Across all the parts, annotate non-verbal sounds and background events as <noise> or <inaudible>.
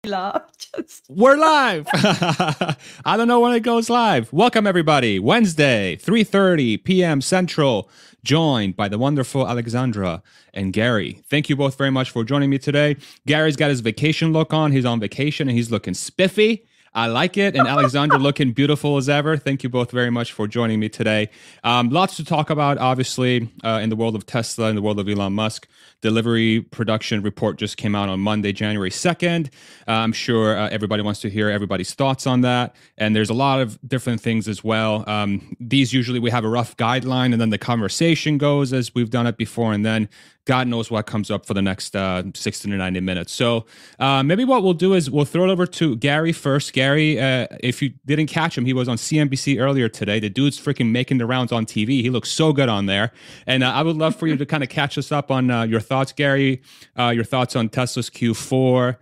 <laughs> Just We're live. <laughs> I don't know when it goes live. Welcome everybody. Wednesday, 3:30 p.m. Central, joined by the wonderful Alexandra and Gary. Thank you both very much for joining me today. Gary's got his vacation look on. He's on vacation and he's looking spiffy. I like it. And Alexandra <laughs> looking beautiful as ever. Thank you both very much for joining me today. Um, lots to talk about, obviously, uh, in the world of Tesla, in the world of Elon Musk. Delivery production report just came out on Monday, January 2nd. Uh, I'm sure uh, everybody wants to hear everybody's thoughts on that. And there's a lot of different things as well. Um, these usually we have a rough guideline and then the conversation goes as we've done it before. And then God knows what comes up for the next uh, 60 to 90 minutes. So uh, maybe what we'll do is we'll throw it over to Gary first. Gary, uh, if you didn't catch him, he was on CNBC earlier today. The dude's freaking making the rounds on TV. He looks so good on there. And uh, I would love for you to kind of catch us up on uh, your thoughts, Gary, uh, your thoughts on Tesla's Q4,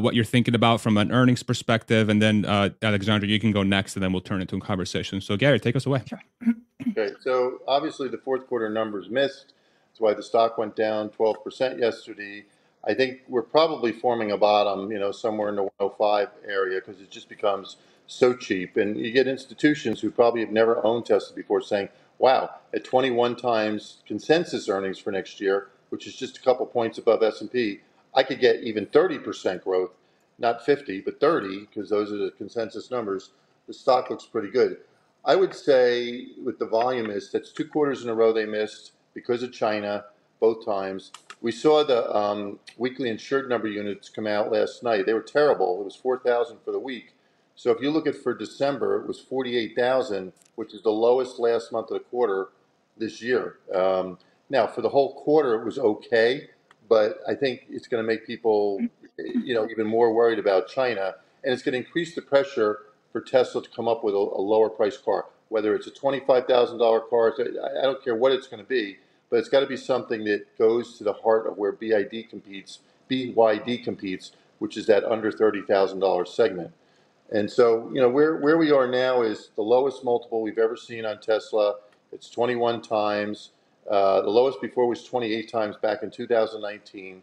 what you're thinking about from an earnings perspective. And then, Alexandra, you can go next, and then we'll turn it into a conversation. So, Gary, take us away. <clears throat> Okay, so obviously the fourth quarter numbers missed. That's why the stock went down 12% yesterday. I think we're probably forming a bottom, you know, somewhere in the 105 area because it just becomes so cheap. And you get institutions who probably have never owned Tesla before saying, wow, at 21 times consensus earnings for next year, which is just a couple points above S&P, I could get even 30% growth, not 50, but 30, because those are the consensus numbers. The stock looks pretty good. I would say with the volume is that's two quarters in a row they missed because of China both times. We saw the um, weekly insured number units come out last night. They were terrible. It was 4,000 for the week. So if you look at for December, it was 48,000, which is the lowest last month of the quarter this year. Um, now, for the whole quarter, it was okay, but I think it's going to make people, you know, even more worried about China, and it's going to increase the pressure for Tesla to come up with a, a lower price car whether it's a $25,000 car, I don't care what it's going to be, but it's got to be something that goes to the heart of where BID competes, BYD competes, which is that under $30,000 segment. And so, you know, where, where we are now is the lowest multiple we've ever seen on Tesla. It's 21 times. Uh, the lowest before was 28 times back in 2019.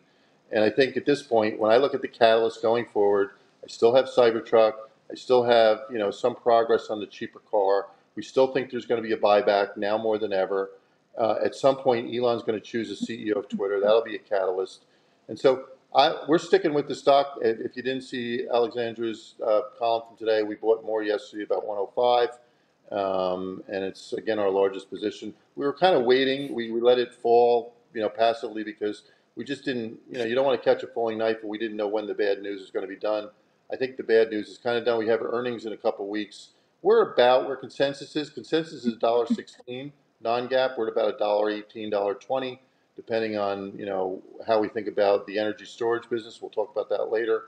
And I think at this point, when I look at the catalyst going forward, I still have Cybertruck. I still have, you know, some progress on the cheaper car. We still think there's going to be a buyback now more than ever. Uh, at some point, Elon's going to choose a CEO of Twitter. That'll be a catalyst. And so I, we're sticking with the stock. If you didn't see Alexandra's uh, column from today, we bought more yesterday, about 105. Um, and it's again our largest position. We were kind of waiting. We, we let it fall, you know, passively because we just didn't, you know, you don't want to catch a falling knife, but we didn't know when the bad news is going to be done. I think the bad news is kind of done. We have earnings in a couple weeks. We're about where consensus is. Consensus is $1.16 non-GAAP. We're at about $1.18, $1.20, depending on you know how we think about the energy storage business. We'll talk about that later.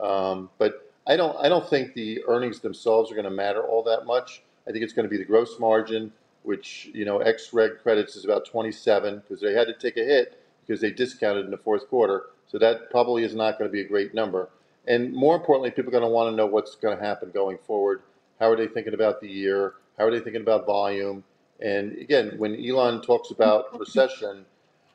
Um, but I don't I don't think the earnings themselves are going to matter all that much. I think it's going to be the gross margin, which you know ex reg credits is about 27 because they had to take a hit because they discounted in the fourth quarter. So that probably is not going to be a great number. And more importantly, people are going to want to know what's going to happen going forward. How are they thinking about the year? How are they thinking about volume? And again, when Elon talks about <laughs> recession,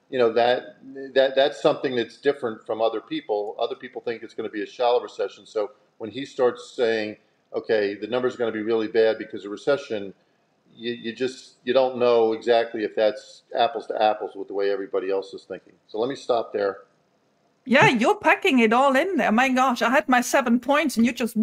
you know that that that's something that's different from other people. Other people think it's going to be a shallow recession. So when he starts saying, "Okay, the numbers are going to be really bad because of recession," you, you just you don't know exactly if that's apples to apples with the way everybody else is thinking. So let me stop there. Yeah, you're packing it all in there. My gosh, I had my seven points and you just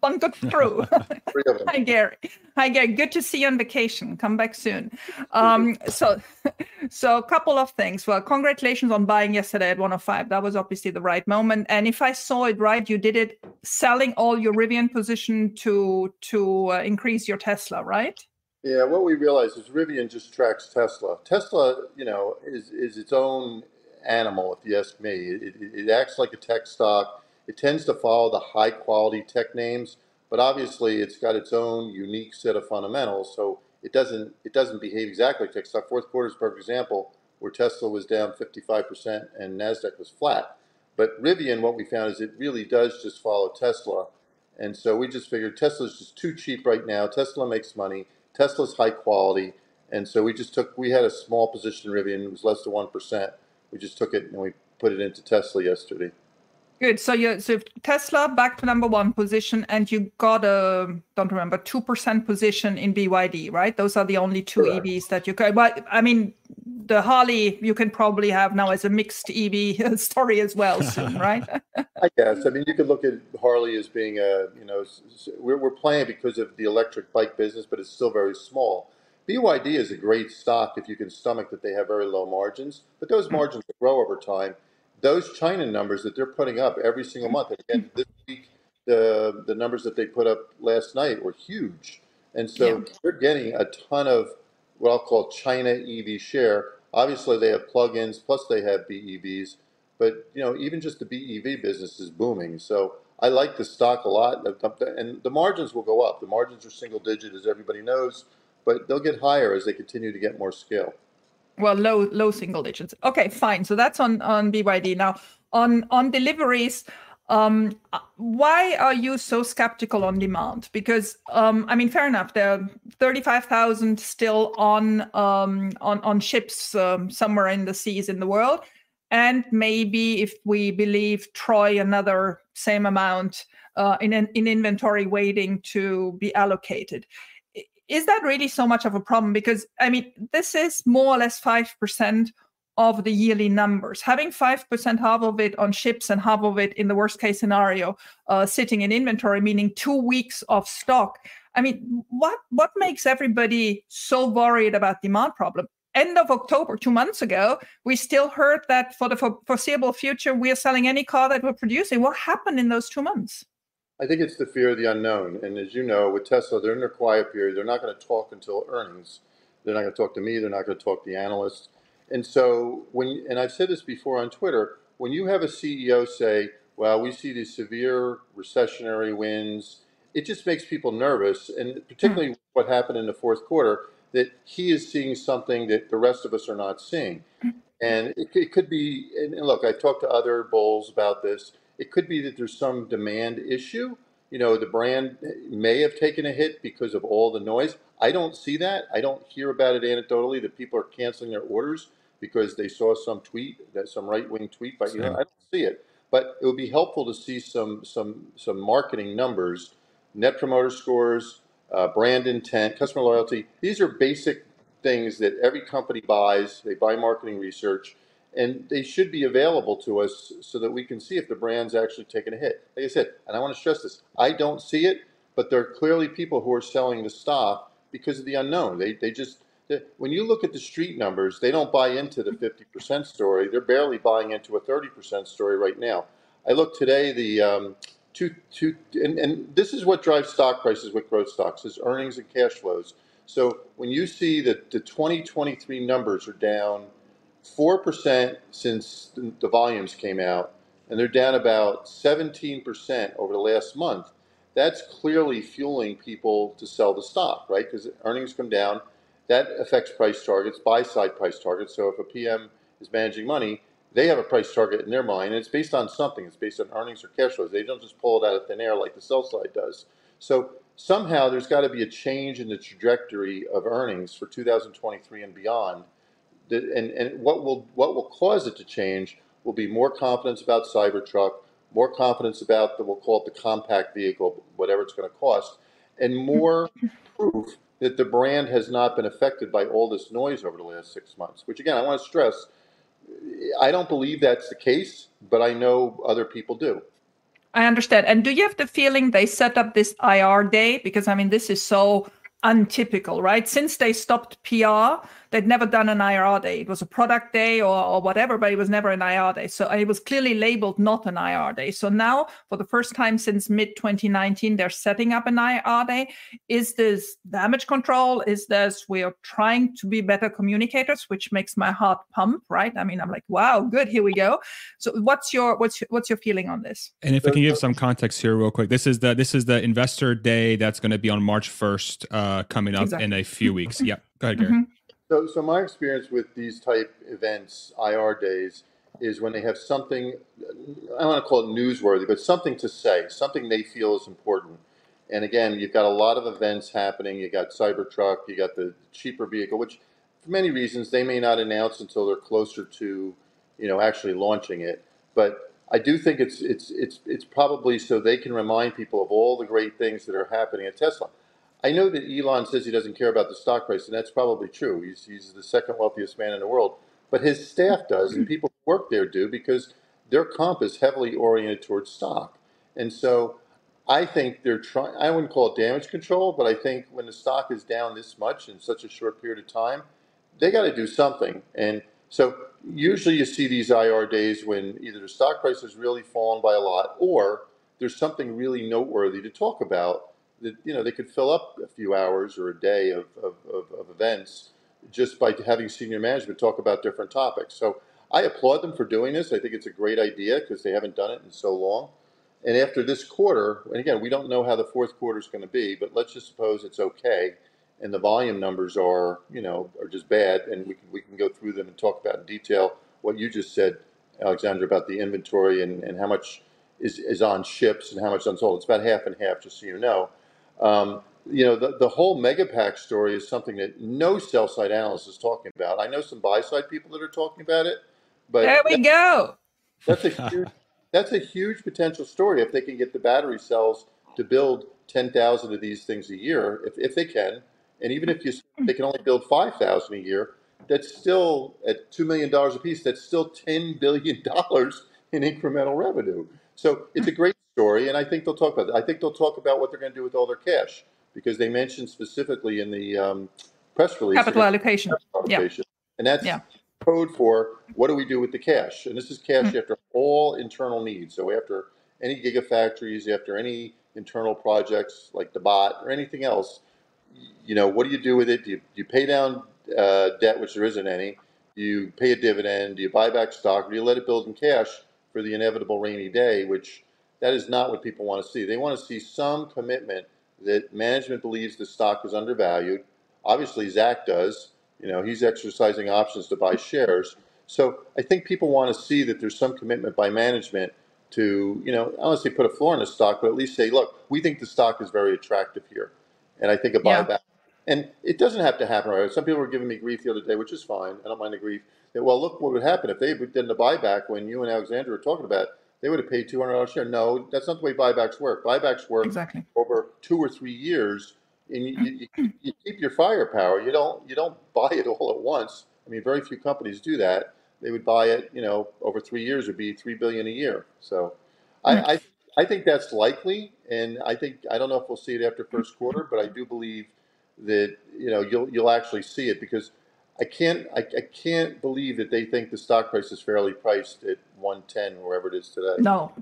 bunkered through. <laughs> <laughs> Hi, Gary. Hi, Gary. Good to see you on vacation. Come back soon. Um, so, <laughs> so a couple of things. Well, congratulations on buying yesterday at 105. That was obviously the right moment. And if I saw it right, you did it selling all your Rivian position to to uh, increase your Tesla, right? Yeah. What we realized is Rivian just tracks Tesla. Tesla, you know, is is its own animal. If you ask me, it, it, it acts like a tech stock it tends to follow the high quality tech names, but obviously it's got its own unique set of fundamentals. So it doesn't it doesn't behave exactly like tech stock. Fourth quarter is a perfect example where Tesla was down 55% and Nasdaq was flat. But Rivian, what we found is it really does just follow Tesla. And so we just figured Tesla's just too cheap right now. Tesla makes money. Tesla's high quality. And so we just took, we had a small position in Rivian. It was less than 1%. We just took it and we put it into Tesla yesterday. Good. So you so Tesla back to number one position, and you got a don't remember two percent position in BYD, right? Those are the only two Correct. EVs that you can. But I mean, the Harley you can probably have now as a mixed EV <laughs> story as well soon, <laughs> right? I guess. I mean, you could look at Harley as being a you know we're we're playing because of the electric bike business, but it's still very small. BYD is a great stock if you can stomach that they have very low margins, but those hmm. margins grow over time those China numbers that they're putting up every single month, and again, this week, the, the numbers that they put up last night were huge. And so yeah. they're getting a ton of what I'll call China EV share. Obviously, they have plug-ins, plus they have BEVs. But you know, even just the BEV business is booming. So I like the stock a lot, and the margins will go up. The margins are single digit, as everybody knows, but they'll get higher as they continue to get more scale. Well, low low single digits. Okay, fine. So that's on on BYD. Now on on deliveries. Um, why are you so skeptical on demand? Because um, I mean, fair enough. There are thirty-five thousand still on um, on on ships um, somewhere in the seas in the world, and maybe if we believe Troy, another same amount uh, in in inventory waiting to be allocated is that really so much of a problem? Because I mean, this is more or less 5% of the yearly numbers. Having 5%, half of it on ships and half of it in the worst case scenario, uh, sitting in inventory, meaning two weeks of stock. I mean, what what makes everybody so worried about demand problem? End of October, two months ago, we still heard that for the foreseeable future, we are selling any car that we're producing. What happened in those two months? I think it's the fear of the unknown. And as you know, with Tesla, they're in their quiet period. They're not going to talk until earnings. They're not going to talk to me. They're not going to talk to the analysts. And so when, and I've said this before on Twitter, when you have a CEO say, well, we see these severe recessionary winds, it just makes people nervous. And particularly hmm. what happened in the fourth quarter, that he is seeing something that the rest of us are not seeing. Hmm. And it, it could be, and look, I talked to other bulls about this it could be that there's some demand issue. You know, the brand may have taken a hit because of all the noise. I don't see that. I don't hear about it anecdotally that people are canceling their orders because they saw some tweet, that some right wing tweet. by you I don't see it. But it would be helpful to see some some some marketing numbers, net promoter scores, uh, brand intent, customer loyalty. These are basic things that every company buys. They buy marketing research and they should be available to us so that we can see if the brand's actually taken a hit. Like I said, and I want to stress this, I don't see it, but there are clearly people who are selling the stock because of the unknown. They, they just, they, when you look at the street numbers, they don't buy into the 50% story. They're barely buying into a 30% story right now. I look today, the um, two, two, and, and this is what drives stock prices with growth stocks is earnings and cash flows. So when you see that the 2023 numbers are down 4% since the volumes came out, and they're down about 17% over the last month. That's clearly fueling people to sell the stock, right? Because earnings come down. That affects price targets, buy side price targets. So if a PM is managing money, they have a price target in their mind, and it's based on something. It's based on earnings or cash flows. They don't just pull it out of thin air like the sell side does. So somehow there's got to be a change in the trajectory of earnings for 2023 and beyond and, and what will what will cause it to change will be more confidence about Cybertruck, more confidence about the we'll call it the compact vehicle, whatever it's going to cost, and more <laughs> proof that the brand has not been affected by all this noise over the last six months. Which again, I want to stress, I don't believe that's the case, but I know other people do. I understand. And do you have the feeling they set up this IR day? Because I mean, this is so untypical, right? Since they stopped PR, they'd never done an IR day. It was a product day or, or whatever, but it was never an IR day. So it was clearly labeled not an IR day. So now, for the first time since mid 2019, they're setting up an IR day. Is this damage control? Is this we are trying to be better communicators, which makes my heart pump, right? I mean, I'm like, wow, good, here we go. So what's your what's your, what's your feeling on this? And if I can give some context here, real quick, this is the this is the investor day that's going to be on March 1st, uh, coming up exactly. in a few weeks. Yeah, go ahead, Gary. Mm-hmm. So, so my experience with these type events, IR days, is when they have something, I want to call it newsworthy, but something to say, something they feel is important. And again, you've got a lot of events happening. You got Cybertruck, you got the cheaper vehicle, which for many reasons they may not announce until they're closer to, you know, actually launching it. But I do think it's it's it's it's probably so they can remind people of all the great things that are happening at Tesla. I know that Elon says he doesn't care about the stock price, and that's probably true. He's he's the second wealthiest man in the world, but his staff does, and people who work there do because their comp is heavily oriented towards stock, and so. I think they're trying. I wouldn't call it damage control, but I think when the stock is down this much in such a short period of time, they got to do something. And so usually you see these IR days when either the stock price has really fallen by a lot or there's something really noteworthy to talk about that you know they could fill up a few hours or a day of, of, of, of events just by having senior management talk about different topics. So I applaud them for doing this. I think it's a great idea because they haven't done it in so long. And after this quarter, and again, we don't know how the fourth quarter is going to be, but let's just suppose it's okay and the volume numbers are, you know, are just bad, and we can, we can go through them and talk about in detail what you just said, Alexandra, about the inventory and, and how much is, is on ships and how much unsold. It's about half and half, just so you know. Um, you know, the, the whole Megapack story is something that no sell side analyst is talking about. I know some buy side people that are talking about it, but there we that, go. That's a huge, that's a huge potential story if they can get the battery cells to build 10,000 of these things a year, if, if they can. And even if you they can only build five thousand a year, that's still at two million dollars a piece. That's still ten billion dollars in incremental revenue. So it's a great story, and I think they'll talk about that. I think they'll talk about what they're going to do with all their cash because they mentioned specifically in the um, press release capital allocation. allocation. Yeah. and that's yeah. code for what do we do with the cash. And this is cash mm-hmm. after all internal needs. So after any gigafactories, after any internal projects like the bot or anything else you know, what do you do with it? Do you, do you pay down uh, debt, which there isn't any? Do you pay a dividend? Do you buy back stock? Or do you let it build in cash for the inevitable rainy day, which that is not what people want to see. They want to see some commitment that management believes the stock is undervalued. Obviously, Zach does. You know, he's exercising options to buy shares. So I think people want to see that there's some commitment by management to, you know, honestly put a floor in the stock, but at least say, look, we think the stock is very attractive here. And I think a buyback. Yeah. And it doesn't have to happen right. away. Some people were giving me grief the other day, which is fine. I don't mind the grief. That, well, look what would happen if they did the buyback when you and Alexandra were talking about. It, they would have paid two hundred dollars a share. No, that's not the way buybacks work. Buybacks work exactly. over two or three years, and you, you, you keep your firepower. You don't you don't buy it all at once. I mean, very few companies do that. They would buy it, you know, over three years would be three billion a year. So, I, I I think that's likely, and I think I don't know if we'll see it after first quarter, but I do believe that you know you'll you'll actually see it because I can't I, I can't believe that they think the stock price is fairly priced at 110 wherever it is today. No.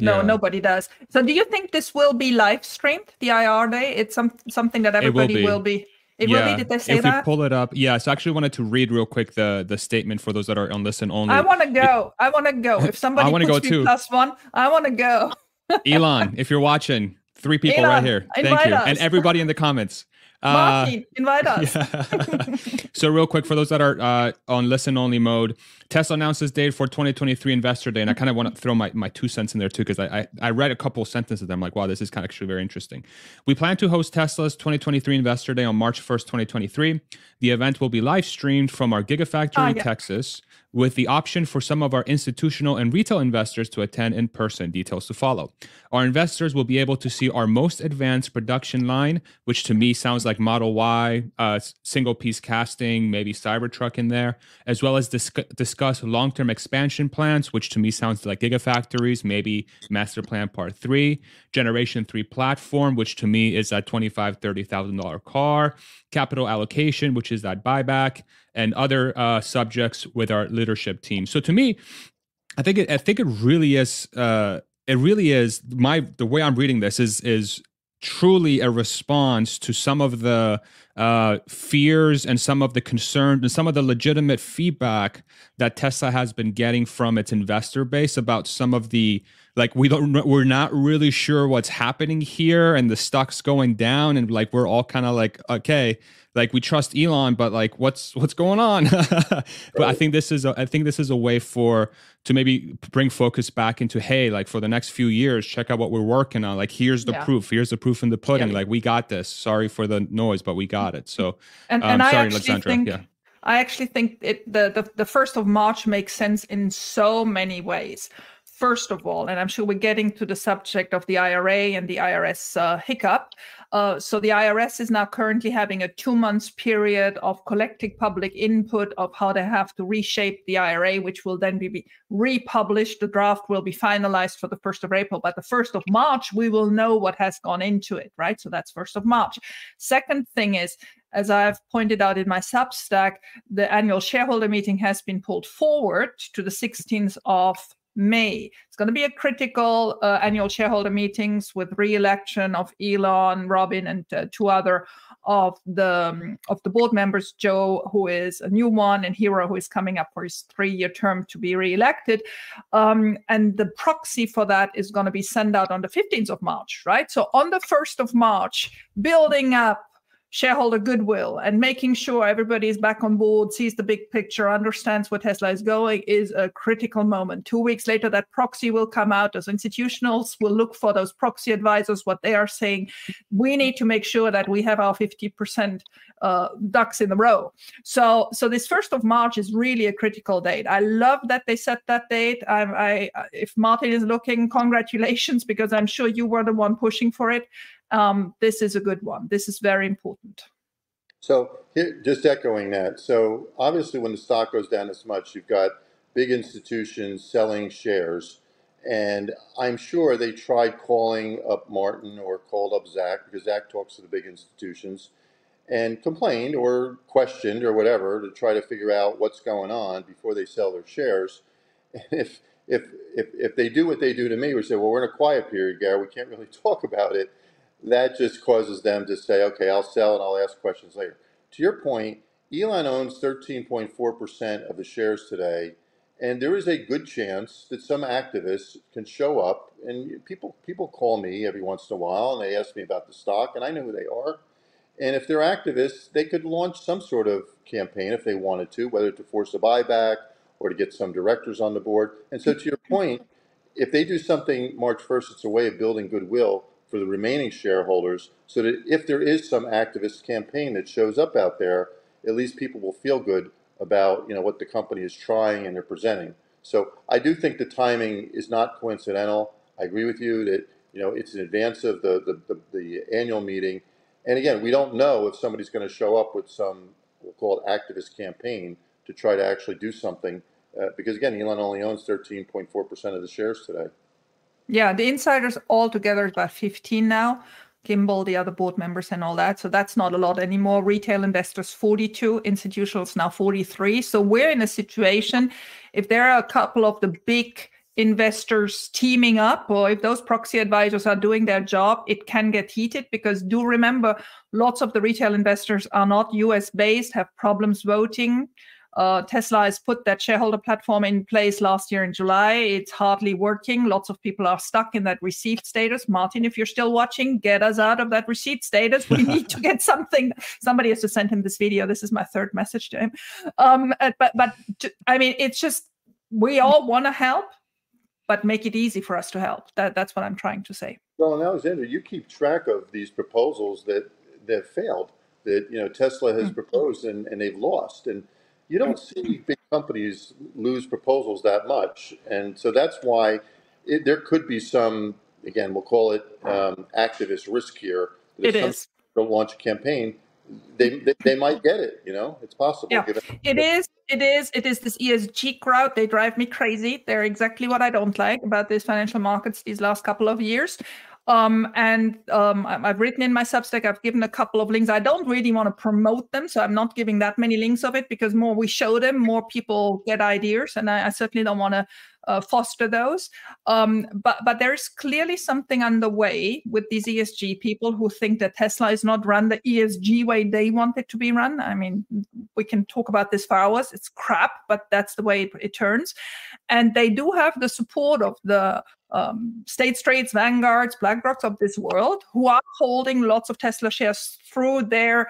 No, yeah. nobody does. So, do you think this will be live streamed, the IR day? It's some something that everybody will be. Will be it yeah. will be. Did they say if that? we pull it up, yes. I actually wanted to read real quick the the statement for those that are on listen only. I want to go. It, I want to go. If <laughs> somebody I want to go too. plus one, I want to go. Elon, if you're watching, three people Elon, right here. Thank you. Us. And everybody in the comments. Uh, Martin, invite us. <laughs> Yeah. so, real quick, for those that are uh, on listen only mode, Tesla announced this date for 2023 Investor Day. And I kind of want to throw my, my two cents in there too, because I, I, I, read a couple of sentences. I'm like, wow, this is kind of actually very interesting. We plan to host Tesla's 2023 Investor Day on March 1st, 2023. The event will be live streamed from our Gigafactory, ah, yeah. Texas with the option for some of our institutional and retail investors to attend in person. Details to follow. Our investors will be able to see our most advanced production line, which to me sounds like Model Y, uh, single piece casting, maybe Cybertruck in there, as well as dis- discuss long term expansion plans, which to me sounds like gigafactories, maybe Master Plan Part 3, Generation 3 platform, which to me is that $25,000, $30,000 car, capital allocation, which is that buyback and other uh, subjects with our leadership team. So to me, I think it, I think it really is. Uh, it really is my the way I'm reading this is is truly a response to some of the uh, fears and some of the concerns and some of the legitimate feedback that Tesla has been getting from its investor base about some of the like we don't we're not really sure what's happening here and the stock's going down and like we're all kind of like okay like we trust Elon, but like what's what's going on? <laughs> but I think this is a, I think this is a way for to maybe bring focus back into hey, like for the next few years, check out what we're working on. Like here's the yeah. proof. Here's the proof in the pudding. Yeah. Like we got this. Sorry for the noise, but we got it. So and, um, and I actually Alexandra. think yeah. I actually think it the, the the first of March makes sense in so many ways first of all, and I'm sure we're getting to the subject of the IRA and the IRS uh, hiccup. Uh, so the IRS is now currently having a two months period of collecting public input of how they have to reshape the IRA, which will then be republished. The draft will be finalized for the 1st of April. But the 1st of March, we will know what has gone into it, right? So that's 1st of March. Second thing is, as I've pointed out in my Substack, the annual shareholder meeting has been pulled forward to the 16th of May. It's going to be a critical uh, annual shareholder meetings with re-election of Elon, Robin, and uh, two other of the um, of the board members. Joe, who is a new one, and Hiro, who is coming up for his three-year term to be re-elected. Um, and the proxy for that is going to be sent out on the 15th of March, right? So on the 1st of March, building up shareholder goodwill and making sure everybody is back on board, sees the big picture, understands where Tesla is going is a critical moment. Two weeks later, that proxy will come out. As institutionals will look for those proxy advisors, what they are saying. We need to make sure that we have our 50% uh, ducks in the row. So, so this first of March is really a critical date. I love that they set that date. I, I if Martin is looking, congratulations, because I'm sure you were the one pushing for it um, this is a good one. This is very important. So here, just echoing that. So obviously, when the stock goes down as much, you've got big institutions selling shares, and I'm sure they tried calling up Martin or called up Zach because Zach talks to the big institutions and complained or questioned or whatever to try to figure out what's going on before they sell their shares. And if if if if they do what they do to me, we say, well, we're in a quiet period, Gary. We can't really <laughs> talk about it that just causes them to say, okay, I'll sell and I'll ask questions later. To your point, Elon owns 13.4% of the shares today, and there is a good chance that some activists can show up. And people people call me every once in a while and they ask me about the stock, and I know who they are. And if they're activists, they could launch some sort of campaign if they wanted to, whether to force a buyback or to get some directors on the board. And so, to your point, if they do something March 1st, it's a way of building goodwill for the remaining shareholders so that if there is some activist campaign that shows up out there, at least people will feel good about you know what the company is trying and they're presenting. So I do think the timing is not coincidental. I agree with you that you know it's in advance of the the, the, the annual meeting, and again we don't know if somebody's going to show up with some we'll call it activist campaign to try to actually do something uh, because again Elon only owns 13.4 percent of the shares today. Yeah, the insiders all together is about 15 now. Kimball, the other board members, and all that. So that's not a lot anymore. Retail investors 42, institutionals now 43. So we're in a situation, if there are a couple of the big investors teaming up, or if those proxy advisors are doing their job, it can get heated because do remember, lots of the retail investors are not US based, have problems voting. Uh, Tesla has put that shareholder platform in place last year in July. It's hardly working. Lots of people are stuck in that receipt status. Martin, if you're still watching, get us out of that receipt status. We need to <laughs> get something. Somebody has to send him this video. This is my third message to him. Um, uh, but but I mean, it's just we all want to help, but make it easy for us to help. That that's what I'm trying to say. Well, and Alexandra, you keep track of these proposals that that failed, that you know Tesla has mm-hmm. proposed and, and they've lost, and you don't see big companies lose proposals that much, and so that's why it, there could be some. Again, we'll call it um, activist risk here. that It is. Don't launch a campaign. They, they, they might get it. You know, it's possible. Yeah, it is. It is. It is this ESG crowd. They drive me crazy. They're exactly what I don't like about these financial markets these last couple of years. Um, and um, I've written in my Substack, I've given a couple of links. I don't really want to promote them, so I'm not giving that many links of it because more we show them, more people get ideas, and I, I certainly don't want to uh, foster those. Um, but but there's clearly something underway with these ESG people who think that Tesla is not run the ESG way they want it to be run. I mean, we can talk about this for hours. It's crap, but that's the way it, it turns. And they do have the support of the um, State Streets, Vanguards, BlackRocks of this world who are holding lots of Tesla shares through their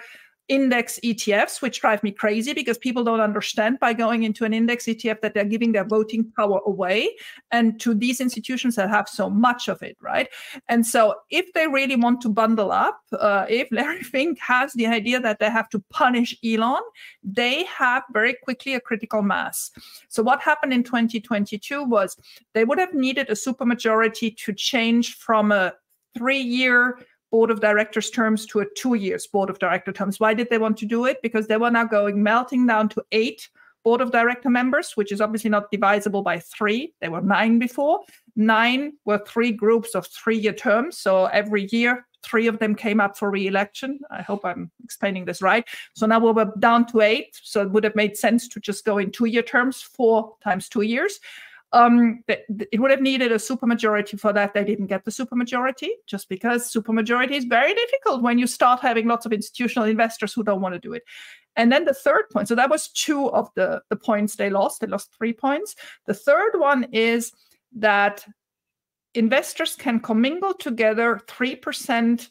index ETFs, which drive me crazy because people don't understand by going into an index ETF that they're giving their voting power away and to these institutions that have so much of it, right? And so if they really want to bundle up, uh, if Larry <laughs> Fink has the idea that they have to punish Elon, they have very quickly a critical mass. So what happened in 2022 was they would have needed a supermajority to change from a three-year board of directors terms to a two years board of director terms. Why did they want to do it? Because they were now going melting down to eight board of director members, which is obviously not divisible by three. There were nine before. Nine were three groups of three year terms. So every year, three of them came up for re-election. I hope I'm explaining this right. So now we are down to eight. So it would have made sense to just go in two-year terms, four times two years. Um, it would have needed a supermajority for that. They didn't get the supermajority just because supermajority is very difficult when you start having lots of institutional investors who don't want to do it. And then the third point, so that was two of the, the points they lost. They lost three points. The third one is that investors can commingle together 3%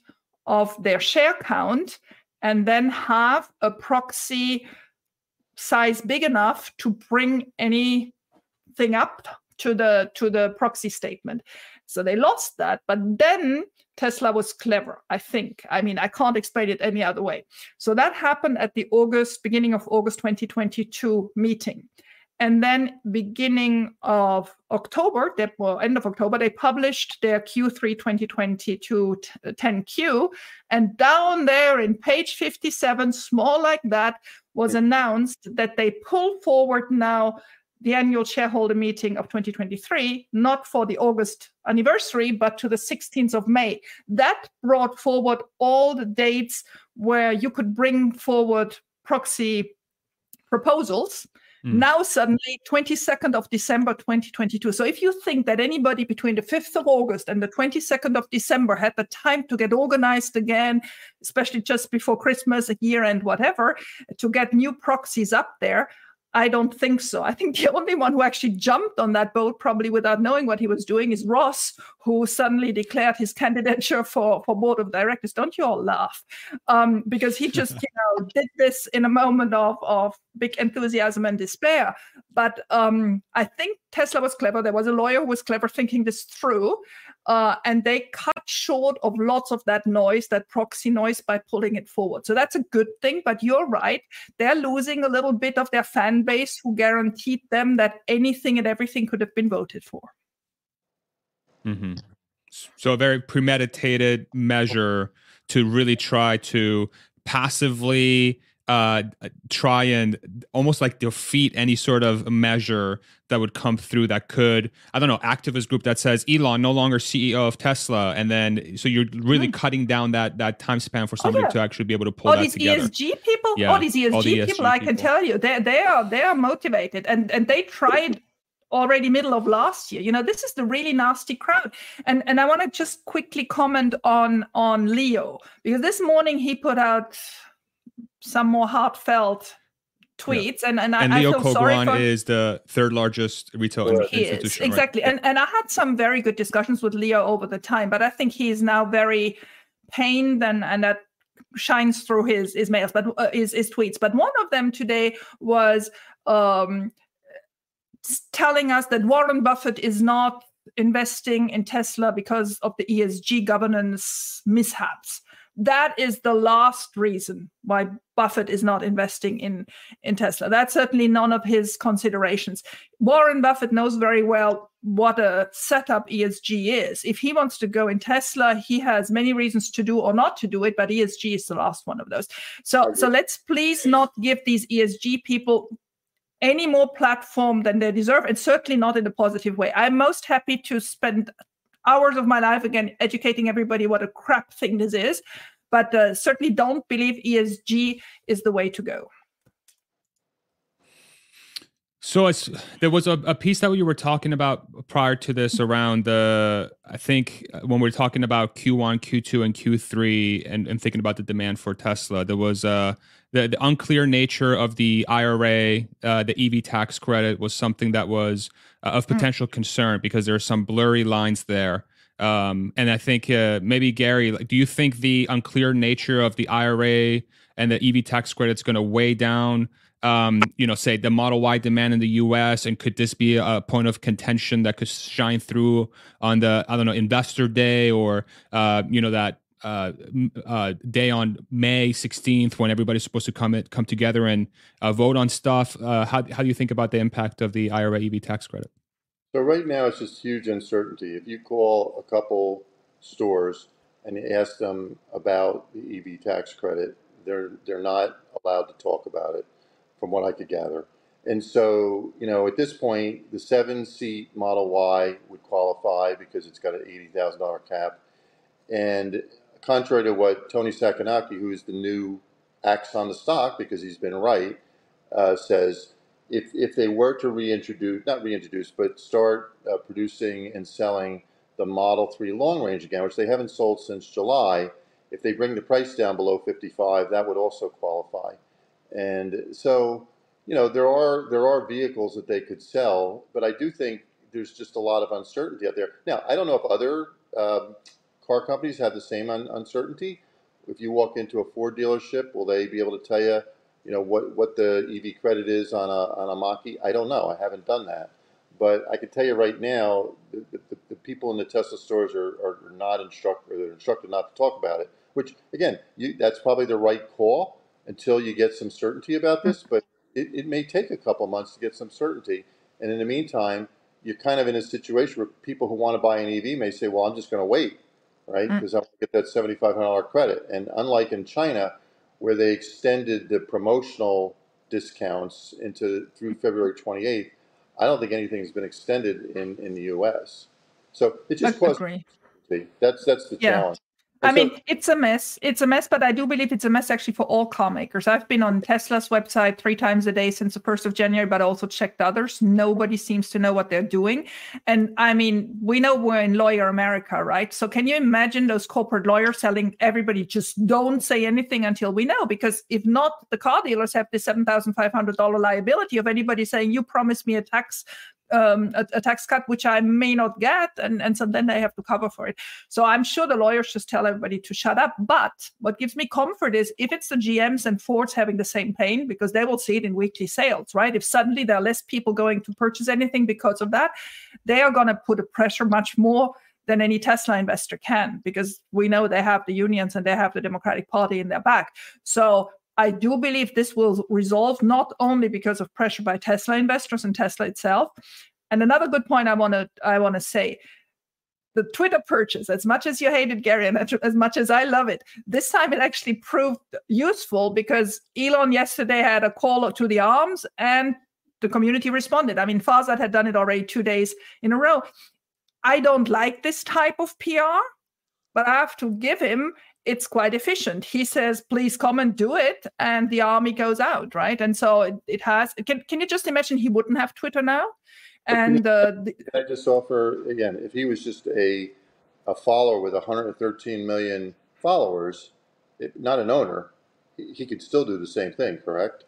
of their share count and then have a proxy size big enough to bring any thing up to the to the proxy statement. So they lost that, but then Tesla was clever, I think. I mean, I can't explain it any other way. So that happened at the August, beginning of August 2022 meeting. And then beginning of October, that well, end of October, they published their Q3 2022 10Q. And down there in page 57, small like that, was announced that they pull forward now the annual shareholder meeting of 2023, not for the August anniversary, but to the 16th of May. That brought forward all the dates where you could bring forward proxy proposals. Mm. Now, suddenly, 22nd of December 2022. So, if you think that anybody between the 5th of August and the 22nd of December had the time to get organized again, especially just before Christmas, a year end, whatever, to get new proxies up there, I don't think so. I think <laughs> the only one who actually jumped on that boat, probably without knowing what he was doing, is Ross, who suddenly declared his <laughs> candidature for, for board of directors. Don't you all laugh? Um, because he just, <laughs> you know, did this in a moment of, of big enthusiasm and despair. But um, I think Tesla was clever. There was a lawyer who was clever thinking this through. Uh, and they cut short of lots of that noise, that proxy noise, by pulling it forward. So that's a good thing. But you're right. They're losing a little bit of their fan base who guaranteed them that anything and everything could have been voted for. Mm-hmm. So a very premeditated measure to really try to passively uh, try and almost like defeat any sort of measure that would come through that could I don't know activist group that says Elon no longer CEO of Tesla and then so you're really mm. cutting down that that time span for somebody oh, yeah. to actually be able to pull all that these together. ESG people, yeah. all these ESG, all the ESG people, I can tell you they they are they are motivated and and they tried already middle of last year you know this is the really nasty crowd and and i want to just quickly comment on on leo because this morning he put out some more heartfelt tweets yeah. and and, and I, Leo I feel sorry for, is the third largest retail he institution is, exactly right? and and I had some very good discussions with Leo over the time but I think he is now very pained and and that shines through his his mails but uh, his his tweets but one of them today was um telling us that Warren Buffett is not investing in Tesla because of the ESG governance mishaps that is the last reason why Buffett is not investing in, in Tesla. That's certainly none of his considerations. Warren Buffett knows very well what a setup ESG is. If he wants to go in Tesla, he has many reasons to do or not to do it, but ESG is the last one of those. So, so let's please not give these ESG people any more platform than they deserve, and certainly not in a positive way. I'm most happy to spend hours of my life again educating everybody what a crap thing this is but uh, certainly don't believe esg is the way to go. So there was a, a, piece that you were talking about prior to this around the i think uh, when we are talking about q1 q2 and q3 and, and thinking about the demand for tesla there was uh, the, the unclear nature of the ira uh, the ev tax credit was something that was uh, of hmm. potential mm. concern because there are some blurry lines there. Um, and I think uh, maybe Gary, like, do you think the unclear nature of the IRA and the EV tax credit is going to weigh down um, you know, say the Model Y demand in the U.S. and could this be a point of contention that could shine through on the I don't know Investor Day or uh, you know that uh, uh, day on May 16th when everybody's supposed to come it, come together and uh, vote on stuff. Uh, how how do you think about the impact of the IRA EV tax credit? So right now it's just huge uncertainty. If you call a couple stores and ask them about the EV tax credit, they're they're not allowed to talk about it from what I could gather. And so, you know, at this point, the seven seat Model Y would qualify because it's got an $80,000 cap. And contrary to what Tony Sacconaghi, who is the new axe on the stock because he's been right, uh, says, if, if they were to reintroduce, not reintroduce, but start uh, producing and selling the Model 3 long range again, which they haven't sold since July, if they bring the price down below 55, that would also qualify. And so, you know, there are there are vehicles that they could sell, but I do think there's just a lot of uncertainty out there. Now, I don't know if other um, car companies have the same un- uncertainty. If you walk into a Ford dealership, will they be able to tell you, you know, what, what the EV credit is on a on a Mach-E? I don't know. I haven't done that, but I can tell you right now, the, the, the people in the Tesla stores are, are not instructed. They're instructed not to talk about it. Which again, you, that's probably the right call until you get some certainty about this, hmm. but it, it may take a couple months to get some certainty. And in the meantime, you're kind of in a situation where people who want to buy an EV may say, well, I'm just going to wait, right? Because mm. I want to get that $7,500 credit. And unlike in China, where they extended the promotional discounts into through February 28th, I don't think anything has been extended in, in the U.S. So it just causes that's that's the yeah. challenge. I mean, it's a mess. It's a mess, but I do believe it's a mess actually for all car makers. I've been on Tesla's website three times a day since the 1st of January, but I also checked others. Nobody seems to know what they're doing. And I mean, we know we're in lawyer America, right? So can you imagine those corporate lawyers telling everybody just don't say anything until we know? Because if not, the car dealers have this $7,500 liability of anybody saying, you promised me a tax um, a, a, tax cut which I may not get, and and so then they have to cover for it. So I'm sure the lawyers just tell everybody to shut up. But what gives me comfort is if it's the GMs and Fords having the same pain because they will see it in weekly sales, right? If suddenly there are less people going to purchase anything because of that, they are going to put a pressure much more than any Tesla investor can because we know they have the unions and they have the Democratic Party in their back. So I do believe this will resolve not only because of pressure by Tesla investors and Tesla itself. And another good point I want to I want to say, the Twitter purchase, as much as you hated Gary and as much as I love it, this time it actually proved useful because Elon yesterday had a call to the arms and the community responded. I mean, Farzad had done it already two days in a row. I don't like this type of PR, but I have to give him it's quite efficient. He says, please come and do it. And the army goes out, right? And so it, it has, can, can you just imagine he wouldn't have Twitter now? And uh, the, I just offer, again, if he was just a, a follower with 113 million followers, it, not an owner, he, he could still do the same thing, correct?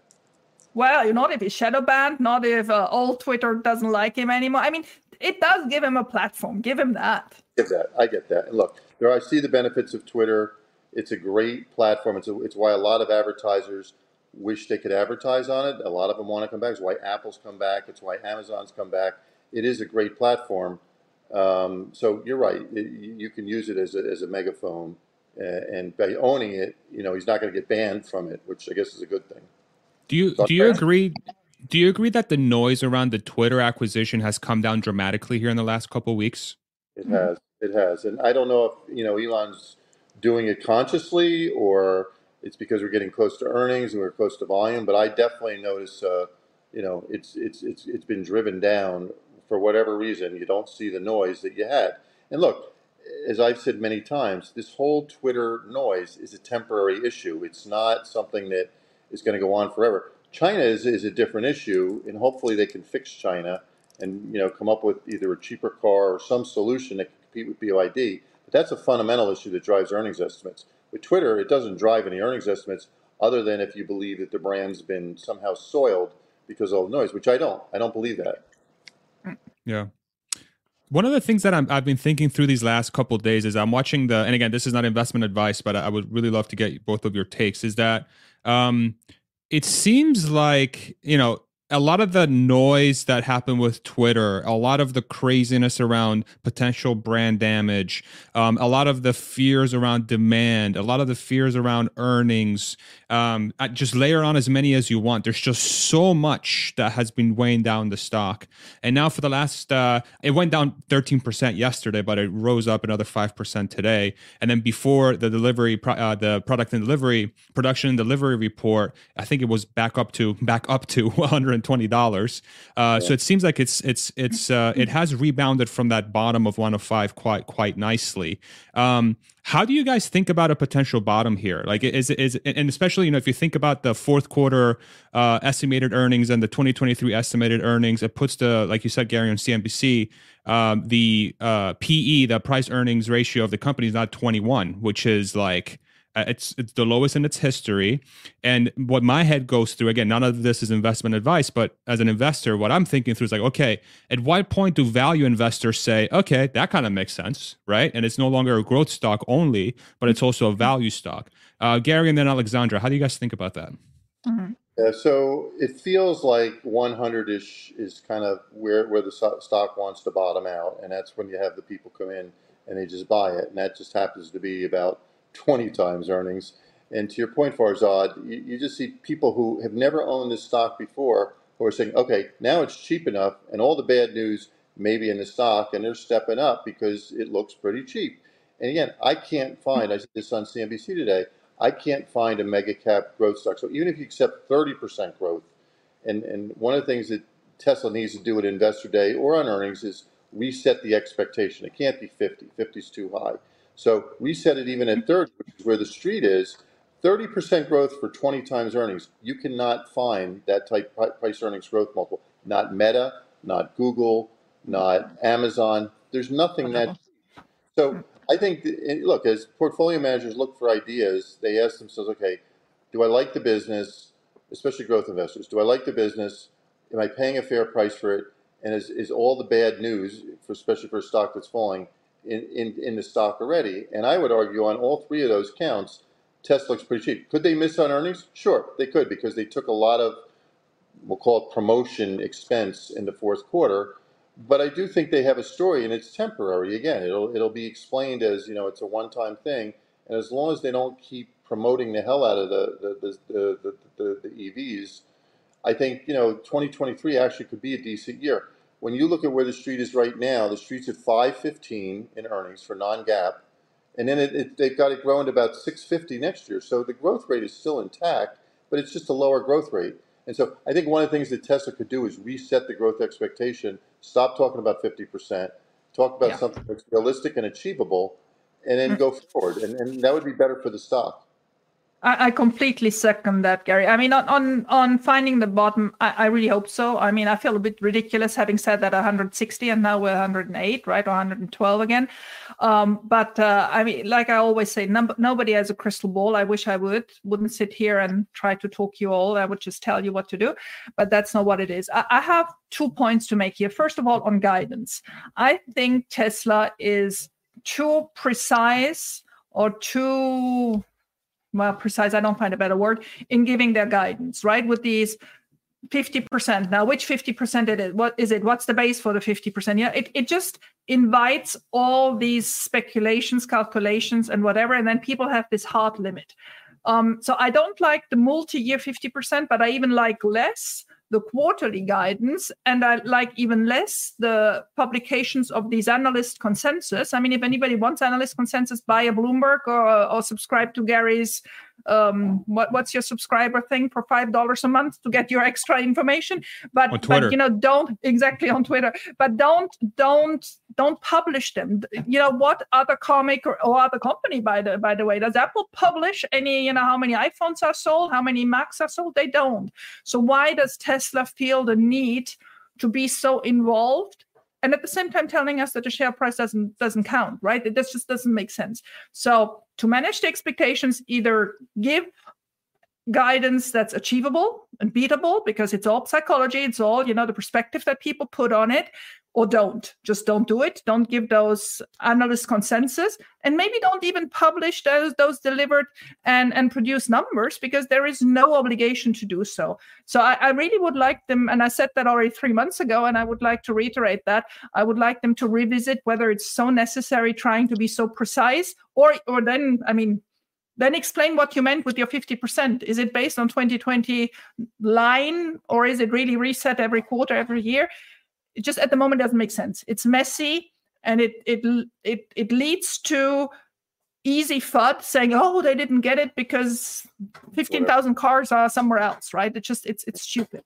Well, not if he's shadow banned, not if uh, old Twitter doesn't like him anymore. I mean, it does give him a platform. Give him that. Give that. I get that. And look, there I see the benefits of Twitter. It's a great platform. It's, a, it's why a lot of advertisers wish they could advertise on it. A lot of them want to come back. It's why Apple's come back. It's why Amazon's come back. It is a great platform. Um, so you're right. It, you can use it as a, as a megaphone, uh, and by owning it, you know he's not going to get banned from it, which I guess is a good thing. Do you do you agree? Do you agree that the noise around the Twitter acquisition has come down dramatically here in the last couple of weeks? It has. It has, and I don't know if you know Elon's doing it consciously or it's because we're getting close to earnings and we're close to volume. But I definitely notice, uh, you know, it's it's it's it's been driven down for whatever reason. You don't see the noise that you had. And look, as I've said many times, this whole Twitter noise is a temporary issue. It's not something that is going to go on forever. China is, is a different issue, and hopefully they can fix China and you know come up with either a cheaper car or some solution that can compete with BYD. But that's a fundamental issue that drives earnings estimates. With Twitter, it doesn't drive any earnings estimates other than if you believe that the brand's been somehow soiled because of all the noise, which I don't. I don't believe that. Yeah. one of the things that i have been thinking through these last couple days is I'm watching the, and again, this is not investment advice, but I would really love to get both of your takes. Is that um, it seems like you know a lot of the noise that happened with Twitter, a lot of the craziness around potential brand damage, um, a lot of the fears around demand, a lot of the fears around earnings, um, just layer on as many as you want. There's just so much that has been weighing down the stock. And now for the last, uh, it went down 13% yesterday, but it rose up another 5% today. And then before the delivery, uh, the product and delivery, production and delivery report, I think it was back up to, back up to <laughs> 100 twenty dollars. Uh, yeah. So it seems like it's it's it's uh, it has rebounded from that bottom of 105 quite quite nicely. Um, how do you guys think about a potential bottom here? Like, is is and especially you know if you think about the fourth quarter uh, estimated earnings and the 2023 estimated earnings, it puts the like you said, Gary on CNBC, um, the uh, PE, the price earnings ratio of the company is not 21, which is like it's it's the lowest in its history. And what my head goes through again, none of this is investment advice, but as an investor, what I'm thinking through is like, okay, at what point do value investors say, okay, that kind of makes sense, right? And it's no longer a growth stock only, but it's also a value stock. Uh, Gary and then Alexandra, how do you guys think about that? Mm-hmm. Yeah, so it feels like 100 ish is kind of where, where the stock wants to bottom out. And that's when you have the people come in and they just buy it. And that just happens to be about 20 times earnings. And to your point, Farzad, you, just see people who have never owned this stock before who are saying, okay, now it's cheap enough, and all the bad news may be in the stock, and they're stepping up because it looks pretty cheap. And again, I can't find, I said this on CNBC today, I can't find a mega cap growth stock. So even if you accept 30% growth, and, and one of the things that Tesla needs to do at Investor Day or on earnings is reset the expectation. It can't be 50. 50 is too high. So we set it even at 30, which is where the street is. 30% growth for 20 times earnings. You cannot find that type price earnings growth multiple. Not Meta, not Google, not Amazon. There's nothing that. So I think, eh, look, as portfolio managers look for ideas, they ask themselves, okay, do I like the business, especially growth investors? Do I like the business? Am I paying a fair price for it? And is, is all the bad news, for, especially for a stock that's falling, in, in, in the stock already. And I would argue on all three of those counts, Tesla looks pretty cheap. Could they miss on earnings? Sure, they could because they took a lot of, we'll call it promotion expense in the fourth quarter. But I do think they have a story and it's temporary. Again, it'll, it'll be explained as, you know, it's a one-time thing. And as long as they don't keep promoting the hell out of the, the, the, the, the, the EVs, I think, you know, 2023 actually could be a decent year when you look at where the street is right now, the street's at 515 in earnings for non-GAAP, and then it, it, they've got it growing to about 650 next year. So the growth rate is still intact, but it's just a lower growth rate. And so I think one of the things that Tesla could do is reset the growth expectation, stop talking about 50%, talk about yeah. something that's realistic and achievable, and then mm-hmm. go forward. And, and that would be better for the stock. I, I completely second that, Gary. I mean, on on, on finding the bottom, I, I really hope so. I mean, I feel a bit ridiculous having said that 160 and now we're 108, right, or 112 again. Um, but uh, I mean, like I always say, num- nobody has a crystal ball. I wish I would. Wouldn't sit here and try to talk you all. I would just tell you what to do. But that's not what it is. I, I have two points to make here. First of all, on guidance, I think Tesla is too precise or too well precise i don't find a better word in giving their guidance right with these 50% now which 50% it is what is it? What's the base for the 50% yeah it, it just invites all these speculations calculations and whatever and then people have this hard limit. Um, so i don't like the multi-year 50% but i even like less the quarterly guidance and I like even less the publications of these analyst consensus. I mean, if anybody wants analyst consensus, buy a Bloomberg or, or subscribe to Gary's um, what, what's your subscriber thing for five dollars a month to get your extra information. But, but you know, don't exactly on Twitter, but don't don't don't publish them. You know, what other comic or, or other company by the by the way does Apple publish any? You know, how many iPhones are sold, how many Macs are sold? They don't. So why does Tesla feel the need to be so involved? And at the same time telling us that the share price doesn't doesn't count right? It just doesn't make sense. So to manage the expectations either give guidance that's achievable and beatable because it's all psychology it's all you know the perspective that people put on it or don't. Just don't do it. Don't give those analyst consensus. And maybe don't even publish those those delivered and and produce numbers because there is no obligation to do so. So I, I really would like them and i said that already three months ago and i would like to reiterate that. I would like them to revisit whether it's so necessary trying to be so precise or or then i mean then explain what you meant with your 50%. Is it based on 2020 line or is it really reset every quarter, every year? It just at the moment doesn't make sense. It's messy and it it it it leads to easy FUD saying, "Oh, they didn't get it because fifteen thousand cars are somewhere else." Right? It just it's it's stupid.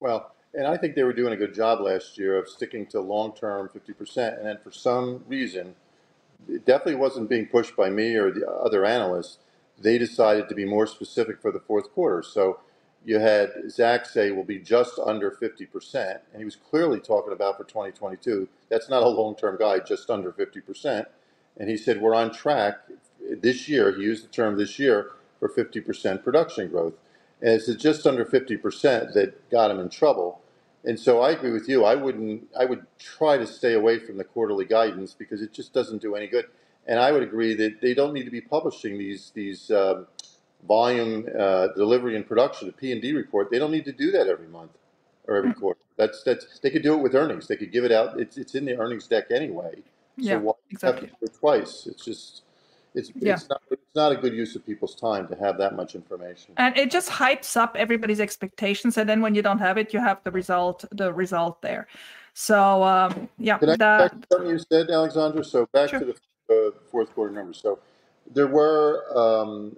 Well, and I think they were doing a good job last year of sticking to long term fifty percent, and then for some reason, it definitely wasn't being pushed by me or the other analysts. They decided to be more specific for the fourth quarter. So you had Zach say will be just under 50%, and he was clearly talking about for 2022. That's not a long-term guide, just under 50%. And he said we're on track this year. He used the term this year for 50% production growth, and it's just under 50% that got him in trouble. And so I agree with you. I wouldn't. I would try to stay away from the quarterly guidance because it just doesn't do any good. And I would agree that they don't need to be publishing these these. Um, volume uh, delivery and production, the P and D report, they don't need to do that every month or every mm-hmm. quarter. That's that's they could do it with earnings. They could give it out. It's it's in the earnings deck anyway. So yeah, why exactly. have to do it twice? It's just it's yeah. it's not it's not a good use of people's time to have that much information. And it just hypes up everybody's expectations, and then when you don't have it, you have the result the result there. So um, yeah, Can I that, something you said, Alexandra? So back sure. to the uh, fourth quarter numbers. So there were um,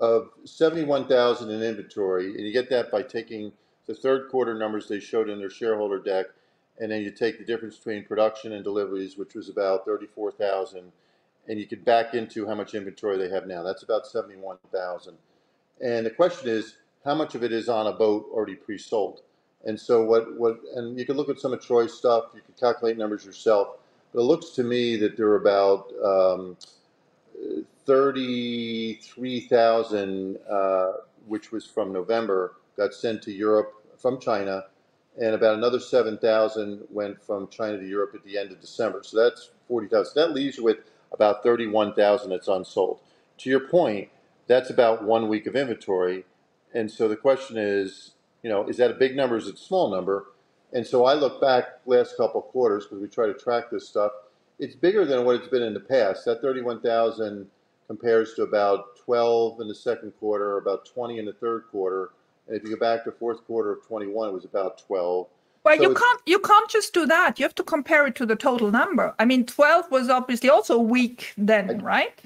of 71,000 in inventory, and you get that by taking the third quarter numbers they showed in their shareholder deck, and then you take the difference between production and deliveries, which was about 34,000, and you could back into how much inventory they have now. That's about 71,000. And the question is, how much of it is on a boat already pre-sold? And so what, what and you can look at some of Troy's stuff, you can calculate numbers yourself, but it looks to me that there are about um, 33,000, uh, which was from November, got sent to Europe from China, and about another 7,000 went from China to Europe at the end of December. So that's 40,000. That leaves you with about 31,000 that's unsold. To your point, that's about one week of inventory. And so the question is, you know, is that a big number? Is it a small number? And so I look back last couple quarters because we try to track this stuff. It's bigger than what it's been in the past. That 31,000 compares to about 12 in the second quarter, about 20 in the third quarter. And if you go back to fourth quarter of 21, it was about 12. Well, so you can't you can't just do that. You have to compare it to the total number. I mean, 12 was obviously also weak then, I, right?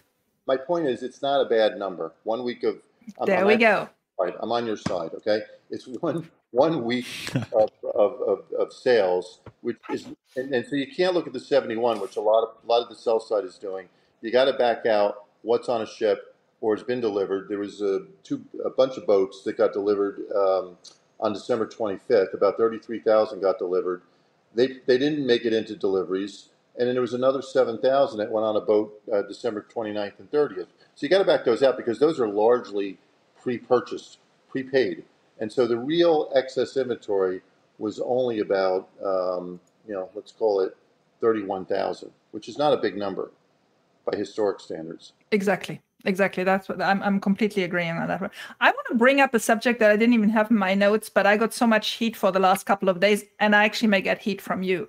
My point is, it's not a bad number. One week of I'm, there I'm we go. Right, I'm on your side. Okay, it's one one week of, of, of, of, sales, which is and, and so you can't look at the 71, which a lot of a lot of the sell side is doing. You got to back out what's on a ship or has been delivered. There was a, two, a bunch of boats that got delivered um, on December 25th. About 33,000 got delivered. They, they didn't make it into deliveries. And then there was another 7,000 that went on a boat uh, December 29th and 30th. So you got to back those out because those are largely pre-purchased, prepaid. And so the real excess inventory was only about, um, you know, let's call it 31,000, which is not a big number by historic standards. Exactly. Exactly. That's what I'm, I'm completely agreeing on that. One. I want to bring up a subject that I didn't even have in my notes, but I got so much heat for the last couple of days, and I actually may get heat from you.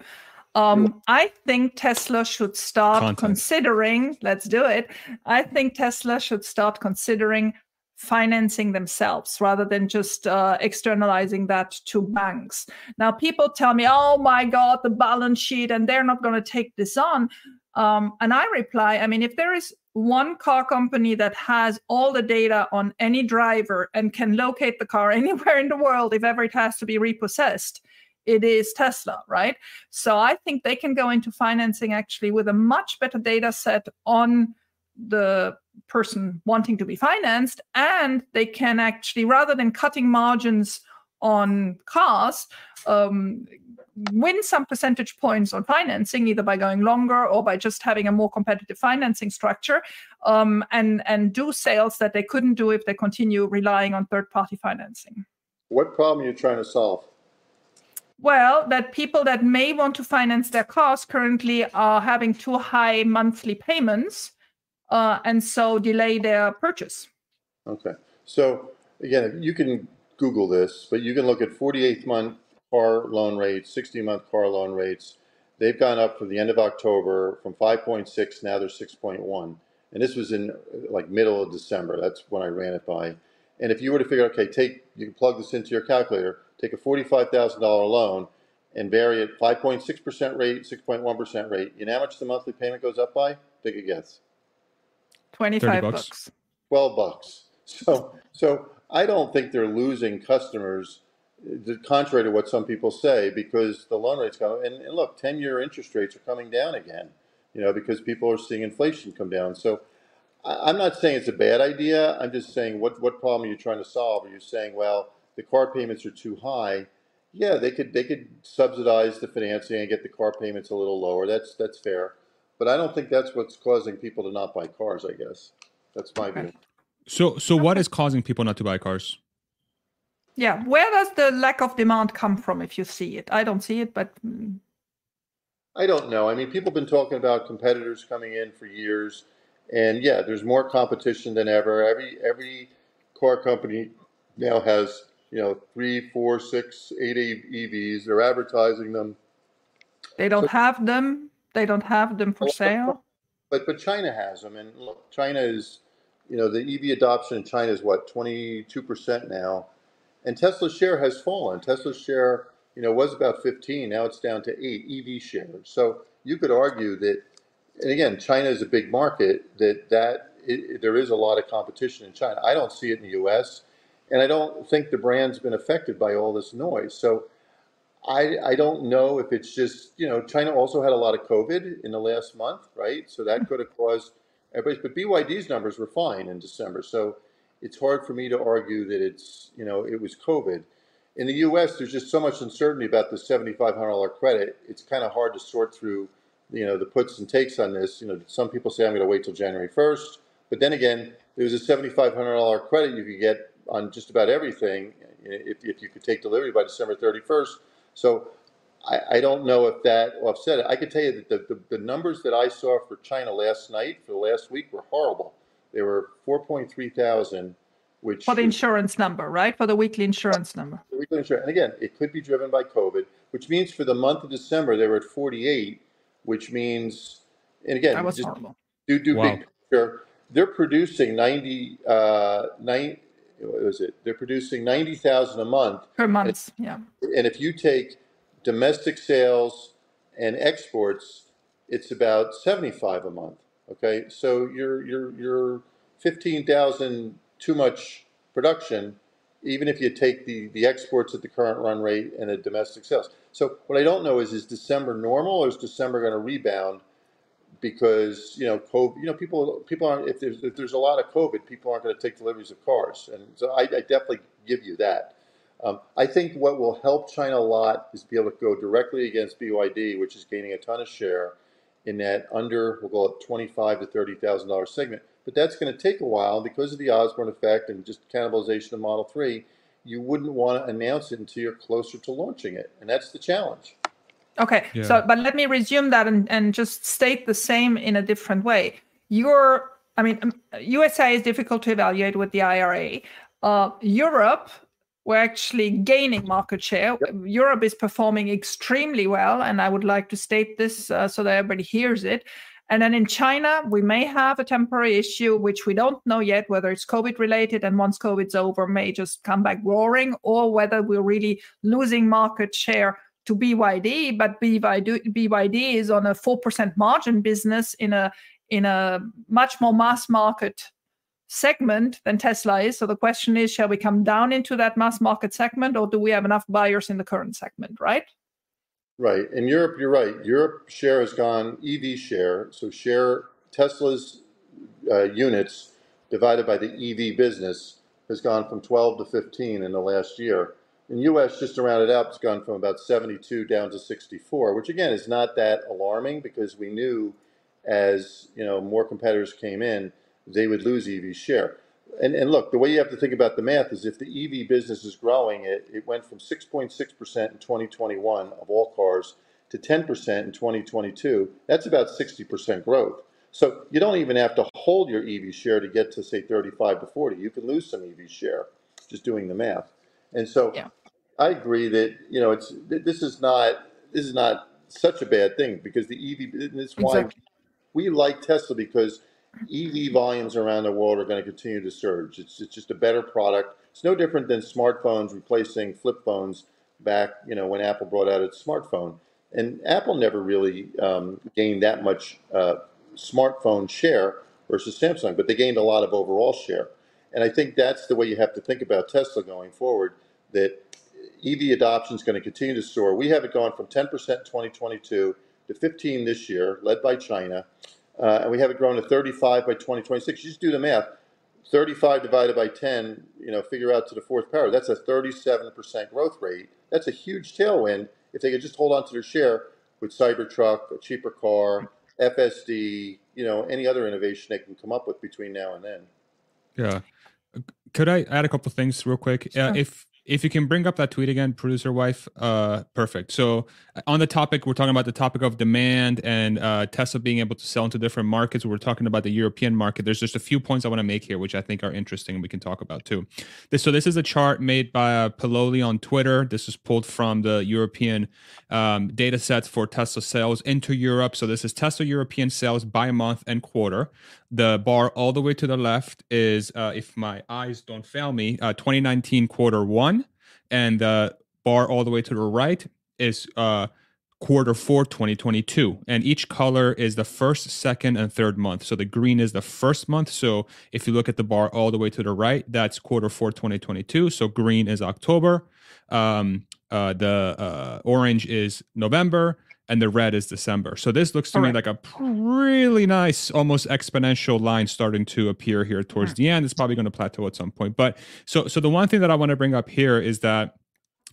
Um, I think Tesla should start Content. considering, let's do it. I think Tesla should start considering financing themselves rather than just uh, externalizing that to banks. Now, people tell me, oh my God, the balance sheet, and they're not going to take this on. Um, and I reply, I mean, if there is one car company that has all the data on any driver and can locate the car <laughs> anywhere in the world if ever it has to be repossessed, it is Tesla, right? So I think they can go into financing actually with a much better data set on the person wanting to be financed. And they can actually, rather than cutting margins on cars, um, win some percentage points on financing, either by going longer or by just having a more competitive financing structure, um, and and do sales that they couldn't do if they continue relying on third party financing. What problem are you trying to solve? Well, that people that may want to finance their cars currently are having too high monthly payments, uh, and so delay their purchase. Okay. So again, you can Google this, but you can look at 48 month car loan rates, 60 month car loan rates. They've gone up from the end of October from 5.6, now they're 6.1. And this was in like middle of December. That's when I ran it by. And if you were to figure, okay, take you can plug this into your calculator, take a $45,000 loan and vary it 5.6% rate, 6.1% rate. You know how much the monthly payment goes up by? Take a guess. 25 bucks. bucks. 12 bucks. <laughs> So, so I don't think they're losing customers, contrary to what some people say, because the loan rates go. And, and look, 10 year interest rates are coming down again, you know, because people are seeing inflation come down. So I, I'm not saying it's a bad idea. I'm just saying what, what problem are you trying to solve? Are you saying, well, the car payments are too high? Yeah, they could they could subsidize the financing and get the car payments a little lower. That's that's fair. But I don't think that's what's causing people to not buy cars, I guess. That's my okay. view. So, so what is causing people not to buy cars? Yeah, where does the lack of demand come from? If you see it, I don't see it, but mm. I don't know. I mean, people have been talking about competitors coming in for years, and yeah, there's more competition than ever. Every every car company now has you know three, four, six, eight EVs. They're advertising them. They don't so, have them. They don't have them for sale. But but China has them, and look, China is you know, the EV adoption in China is what, 22% now. And Tesla's share has fallen. Tesla's share, you know, was about 15. Now it's down to 8 EV shares. So you could argue that, and again, China is a big market, that, that it, there is a lot of competition in China. I don't see it in the US. And I don't think the brand's been affected by all this noise. So I, I don't know if it's just, you know, China also had a lot of COVID in the last month, right? So that could have caused everybody's, but BYD's numbers were fine in December. So it's hard for me to argue that it's, you know, it was COVID. In the US, there's just so much uncertainty about the $7,500 credit. It's kind of hard to sort through, you know, the puts and takes on this. You know, some people say I'm going to wait till January 1st. But then again, there's a $7,500 credit you could get on just about everything if, if you could take delivery by December 31st. So I, I don't know if that offset it. I can tell you that the, the, the numbers that I saw for China last night, for the last week, were horrible. They were 4.3 thousand, which for the insurance number, right? For the weekly insurance number. Weekly insurance, and again, it could be driven by COVID, which means for the month of December they were at 48, which means, and again, that was horrible. Do do wow. big picture. They're producing 90, uh, 90 what was it? They're producing 90,000 a month per month. And, yeah. And if you take domestic sales and exports, it's about 75 a month. Okay, so you're you're you're 15,000 too much production, even if you take the the exports at the current run rate and the domestic sales. So what I don't know is is December normal or is December going to rebound? Because you know, COVID, you know, people people aren't if there's if there's a lot of COVID, people aren't going to take deliveries of cars, and so I, I definitely give you that. Um, I think what will help China a lot is be able to go directly against BYD, which is gaining a ton of share in that under, we'll call it twenty-five to thirty thousand dollar segment. But that's going to take a while because of the Osborne effect and just cannibalization of Model Three. You wouldn't want to announce it until you're closer to launching it, and that's the challenge. Okay, yeah. so but let me resume that and, and just state the same in a different way. Your, I mean, USA um, is difficult to evaluate with the IRA. Uh, Europe we're actually gaining market share. Yep. Europe is performing extremely well, and I would like to state this uh, so that everybody hears it. And then in China, we may have a temporary issue, which we don't know yet whether it's COVID related, and once COVID's over, may just come back roaring, or whether we're really losing market share to BYD. But BYD, BYD is on a four percent margin business in a in a much more mass market segment than Tesla is. So the question is, shall we come down into that mass market segment or do we have enough buyers in the current segment, right? Right. In Europe, you're right. Europe share has gone EV share. So share Tesla's uh, units divided by the EV business has gone from 12 to 15 in the last year. In US, just to round it up, it's gone from about 72 down to 64, which again is not that alarming because we knew as you know more competitors came in, they would lose EV share. and, and look, the way you have to think about the math is if the EV business is growing, it, it went from 6.6% in 2021 of all cars to 10% in 2022. That's about 60% growth. So you don't even have to hold your EV share to get to say 35 to 40. You can lose some EV share just doing the math. And so yeah. I agree that you know it's this is not this is not such a bad thing because the EV is why exactly. we like Tesla because EV volumes around the world are going to continue to surge. It's, it's just a better product. It's no different than smartphones replacing flip phones back, you know, when Apple brought out its smartphone. And Apple never really um, gained that much uh, smartphone share versus Samsung, but they gained a lot of overall share. And I think that's the way you have to think about Tesla going forward. That EV adoption is going to continue to soar. We have it gone from 10% in 2022 to 15 this year, led by China uh, and we have it grown to 35 by 2026. You just do the math. 35 divided by 10, you know, figure out to the fourth power. That's a 37% growth rate. That's a huge tailwind if they could just hold on to their share with Cybertruck, a cheaper car, FSD, you know, any other innovation they can come up with between now and then. Yeah. Could I add a couple things real quick? Sure. Uh, if if you can bring up that tweet again, producer wife, uh, perfect. So uh, on the topic, we're talking about the topic of demand and uh, Tesla being able to sell into different markets. We're talking about the European market. There's just a few points I want to make here, which I think are interesting and we can talk about too. This, so this is a chart made by uh, on Twitter. This is pulled from the European um, data sets for Tesla sales into Europe. So this is Tesla European sales by month and quarter. The bar all the way to the left is, uh, if my eyes don't fail me, uh, 2019 quarter one, and the bar all the way to the right is uh, quarter four 2022 and each color is the first second and third month. So the green is the first month. So if you look at the bar all the way to the right that's quarter four 2022 so green is october. Um, uh, the uh, orange is november and the red is December. So this looks to me like a really nice, almost exponential line starting to appear here towards the end. It's probably going to plateau at some point. But so so the one thing that I want to bring up here is that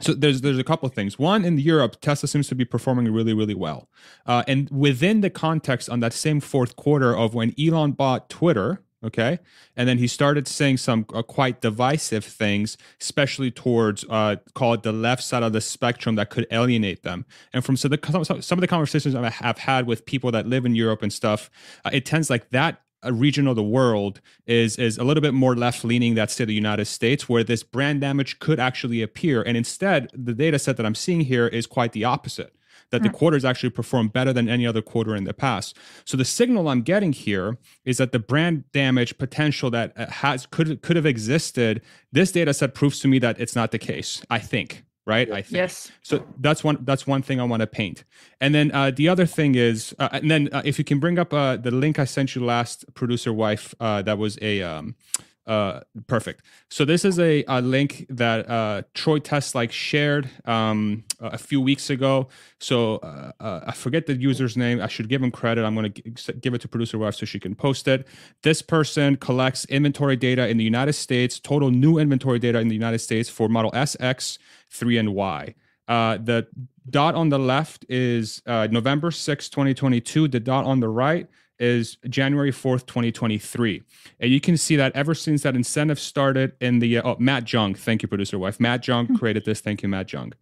so there's there's a couple of things. One in Europe, Tesla seems to be performing really really well, uh, and within the context on that same fourth quarter of when Elon bought Twitter, okay? And then he started saying some uh, quite divisive things especially towards uh, call it the left side of the spectrum that could alienate them. And from so the, some of the conversations i have had with people that live in europe and stuff uh, it tends like that uh, region of the world is is a little bit more left leaning that's say the United States where this brand damage could actually appear. And instead the data set that I'm seeing here is quite the opposite that the quarters actually performed better than any other quarter in the past. So the signal I'm getting here is that the brand damage potential that uh, has could could have existed. This data set proves to me that it's not the case. I think right i think yes so that's one that's one thing i want to paint and then uh, the other thing is uh, and then uh, if you can bring up uh, the link i sent you last producer wife uh, that was a um, uh, perfect. So this is a, a link that uh, Troy Teslike shared um, a few weeks ago. So uh, uh, I forget the user's name. I should give him credit. I'm going to give it to producer wife so she can post it. This person collects inventory data in the United States, total new inventory data in the United States for Model S, X, 3, and Y. Uh, the dot on the left is uh, November 6, 2022. The dot on the right is January 4th, 2023. And you can see that ever since that incentive started in the, uh, oh, Matt Jung, thank you, producer wife. Matt Jung hmm. created this. Thank you, Matt Jung.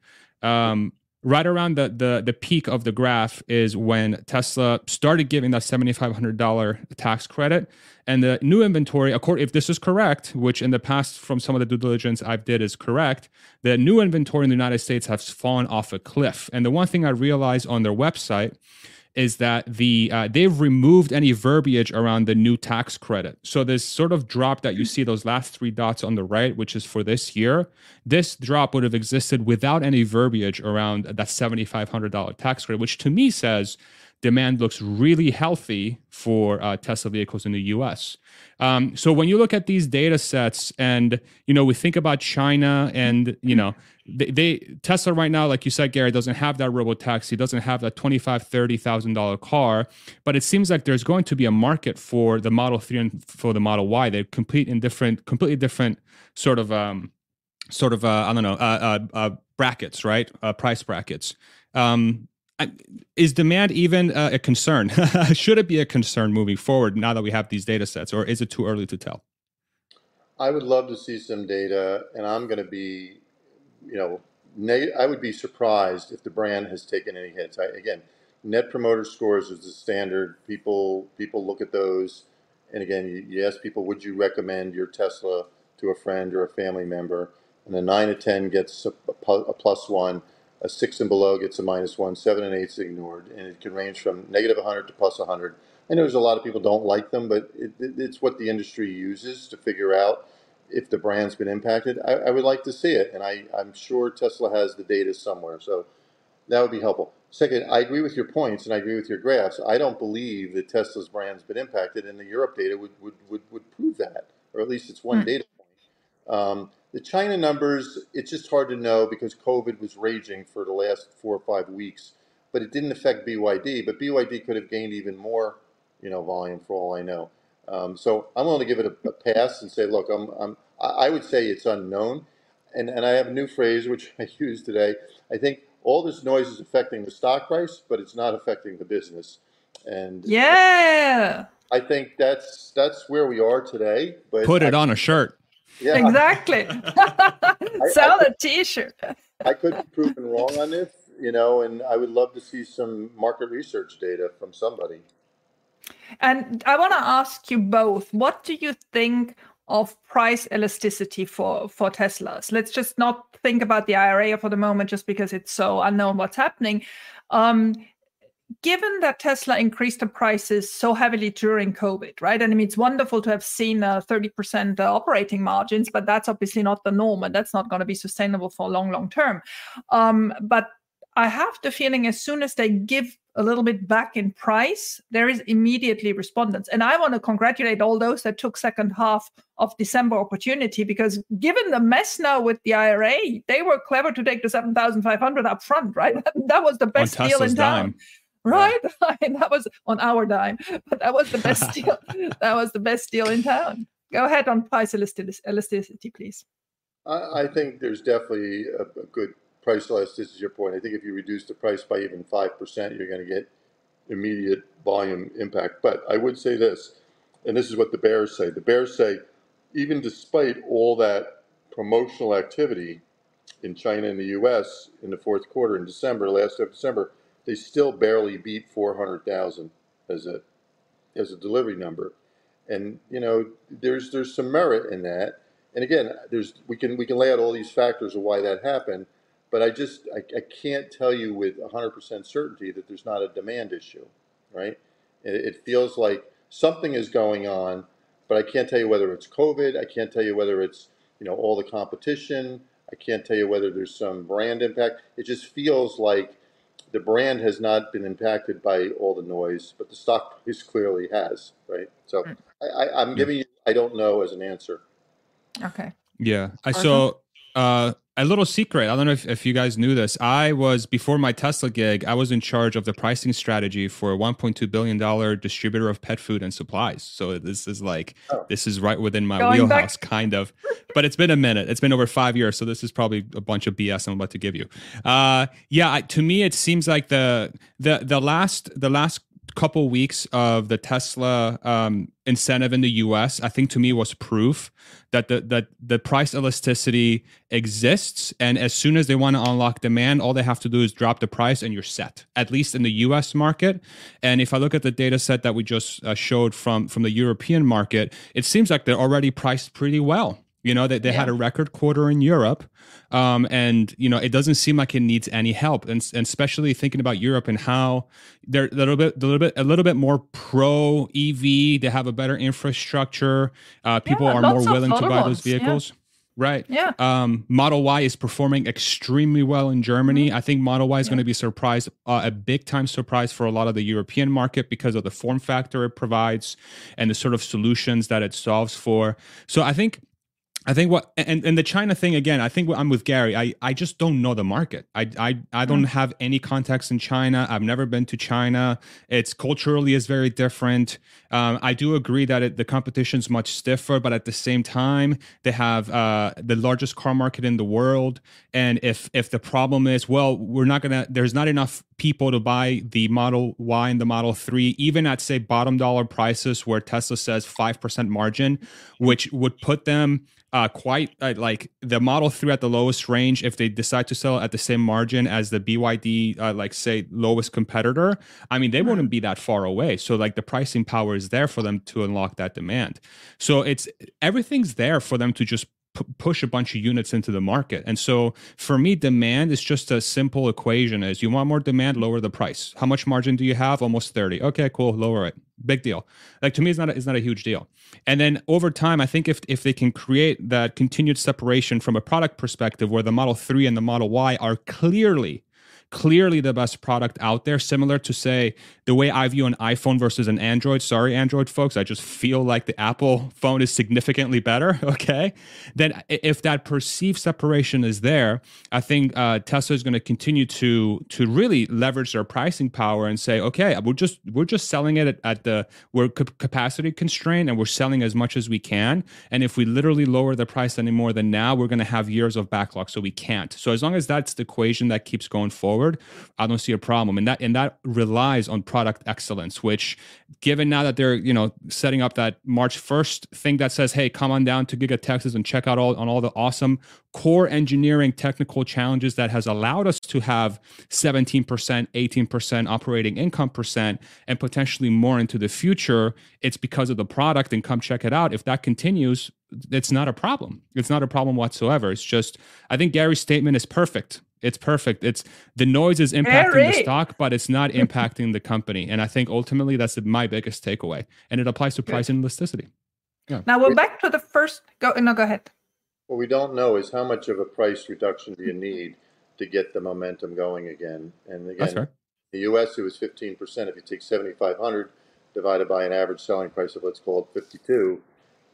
Um, right around the, the the peak of the graph is when Tesla started giving that $7,500 tax credit. And the new inventory, if this is correct, which in the past from some of the due diligence I've did is correct, the new inventory in the United States has fallen off a cliff. And the one thing I realized on their website is that the uh, they've removed any verbiage around the new tax credit. So this sort of drop that you see those last three dots on the right, which is for this year, this drop would have existed without any verbiage around that seventy five hundred dollar tax credit, which to me says demand looks really healthy for uh, Tesla vehicles in the U.S. Um, so when you look at these data sets, and you know we think about China, and you know they, they Tesla right now, like you said, Gary, doesn't have that robo taxi, doesn't have that twenty five thirty thousand dollar car, but it seems like there's going to be a market for the Model Three and for the Model Y. They compete in different, completely different sort of. Um, sort of uh, I don't know uh, uh, uh brackets, right? Uh, price brackets. Um, is demand even uh, a concern? <laughs> Should it be a concern moving forward now that we have these data sets, or is it too early to tell? I would love to see some data, and I'm going to be, you know, neg- I would be surprised if the brand has taken any hits. I, again, net promoter scores is the standard. People people look at those, and again, you, you ask people, would you recommend your Tesla to a friend or a family member? And a nine to ten gets a, a plus one, a six and below gets a minus one, seven and eight's ignored, and it can range from negative 100 to plus 100. I know there's a lot of people don't like them, but it, it, it's what the industry uses to figure out if the brand's been impacted. I, I would like to see it, and I, I'm sure Tesla has the data somewhere, so that would be helpful. Second, I agree with your points and I agree with your graphs. I don't believe that Tesla's brand's been impacted, and the Europe data would, would, would, would prove that, or at least it's one hmm. data point. Um, the China numbers, it's just hard to know because COVID was raging for the last four or five weeks, but it didn't affect BYD. But BYD could have gained even more, you know, volume for all I know. Um, so I'm willing to give it a, a, pass and say, look, I'm, I'm, I would say it's unknown. And, and I have a new phrase which <laughs> I use today. I think all this noise is affecting the stock price, but it's not affecting the business. And yeah, I think that's that's where we are today. But put it I, on a shirt. Yeah, exactly. <laughs> <laughs> Sell I, a T-shirt. I could be proven wrong on this, you know, and I would love to see some market research data from somebody. And I want to ask you both: What do you think of price elasticity for for Teslas. Let's just not think about the IRA for the moment, just because it's so unknown what's happening. Um, given that Tesla increased the prices so heavily during COVID, right? And I mean, it's wonderful to have seen uh, 30% uh, operating margins, but that's obviously not the norm, and that's not going to be sustainable for long, long term. Um, but I have the feeling as soon as they give a little bit back in price, there is immediately respondents. And I want to congratulate all those that took second half of December opportunity because given the mess now with the IRA, they were clever to take the 7,500 up front, right? <laughs> that was the best deal in town. Right? <laughs> Yeah. that was on our dime, but that was the best <laughs> deal. that was the best deal in town. Go ahead on price elasticity, please. I, I think there's definitely a, a good price list, this is your point. I think if you reduce the price by even 5%, you're going to get immediate volume impact. But I would say this, and this is what the bears say. The bears say, even despite all that promotional activity in China and the US in the fourth quarter in December, last of December, they still barely beat 400,000 as a as a delivery number. And you know, there's there's some merit in that. And again, there's we can we can lay out all these factors of why that happened. But I just I, I can't tell you with 100% certainty that there's not a demand issue, right? It, it feels like something is going on, but I can't tell you whether it's COVID. I can't tell you whether it's you know all the competition. I can't tell you whether there's some brand impact. It just feels like the brand has not been impacted by all the noise, but the stock price clearly has, right? So mm. I, am giving you I don't know as an answer. Okay. Yeah. I saw uh, a little secret. I don't know if, if you guys knew this. I was before my Tesla gig. I was in charge of the pricing strategy for a 1.2 billion dollar distributor of pet food and supplies. So this is like oh. this is right within my Going wheelhouse, back. kind of. But it's been a minute. It's been over five years. So this is probably a bunch of BS I'm about to give you. Uh, yeah, I, to me it seems like the the the last the last couple weeks of the Tesla um, incentive in the U.S., I think to me was proof that the that the price elasticity exists, and as soon as they want to unlock demand, all they have to do is drop the price, and you're set. At least in the U.S. market. And if I look at the data set that we just uh, showed from from the European market, it seems like they're already priced pretty well. You know, they, they yeah. had a record quarter in Europe. Um, and, you know, it doesn't seem like it needs any help. And, and especially thinking about Europe and how they're a little bit, a little bit, a little bit more pro EV. They have a better infrastructure. Uh, people yeah, are more willing to buy those vehicles. Yeah. Right. Yeah. Um, Model Y is performing extremely well in Germany. Mm-hmm. I think Model Y is yeah. going to be a surprise, uh, a big time surprise for a lot of the European market because of the form factor it provides and the sort of solutions that it solves for. So I think I think what and, and the China thing again, I think I'm with Gary. I, I just don't know the market. I I, I don't mm. have any contacts in China. I've never been to China. It's culturally is very different. Um, I do agree that it, the competition's much stiffer, but at the same time, they have uh, the largest car market in the world. And if if the problem is, well, we're not gonna, there's not enough people to buy the Model Y and the Model Three, even at say bottom dollar prices where Tesla says five percent margin, which would put them uh, quite uh, like the Model 3 at the lowest range if they decide to sell at the same margin as the BYD, uh, like say lowest competitor. I mean, they wouldn't be that far away. So like the pricing power is there for them to unlock that demand. So it's everything's there for them to just p- push a bunch of units into the market. And so for me, demand is just a simple equation: is you want more demand, lower the price. How much margin do you have? Almost thirty. Okay, cool, lower it. Big deal. Like to me, it's not a, it's not a huge deal. And then over time, I think if if they can create that continued separation from a product perspective, where the Model Three and the Model Y are clearly clearly the best product out there, similar to say the way I view an iPhone versus an Android. Sorry, Android folks, I just feel like the Apple phone is significantly better. <laughs> Okay, then if that perceived separation is there, I think uh, Tesla is going to continue to to really leverage their pricing power and say, okay, we're just we're just selling it at, at the we're capacity constrained and we're selling as much as we can. And if we literally lower the price any more than now, we're going to have years of backlog, so we can't. So as long as that's the equation that keeps going forward forward, I don't see a problem. And that and that relies on product excellence, which given now that they're, you know, setting up that March 1st thing that says, hey, come on down to Giga Texas and check out all on all the awesome core engineering technical challenges that has allowed us to have 17%, 18% operating income percent and potentially more into the future. It's because of the product and come check it out. If that continues, it's not a problem. It's not a problem whatsoever. It's just, I think Gary's statement is perfect it's perfect. It's the noise is impacting the stock, but it's not <laughs> impacting the company. And I think ultimately that's my biggest takeaway. And it applies to price and elasticity. Yeah. Now we're back to the first. Go no, go ahead. What we don't know is how much of a price reduction do you need to get the momentum going again. And again, the U.S. it was 15 percent. If you take 7,500 divided by an average selling price of let's call it 52,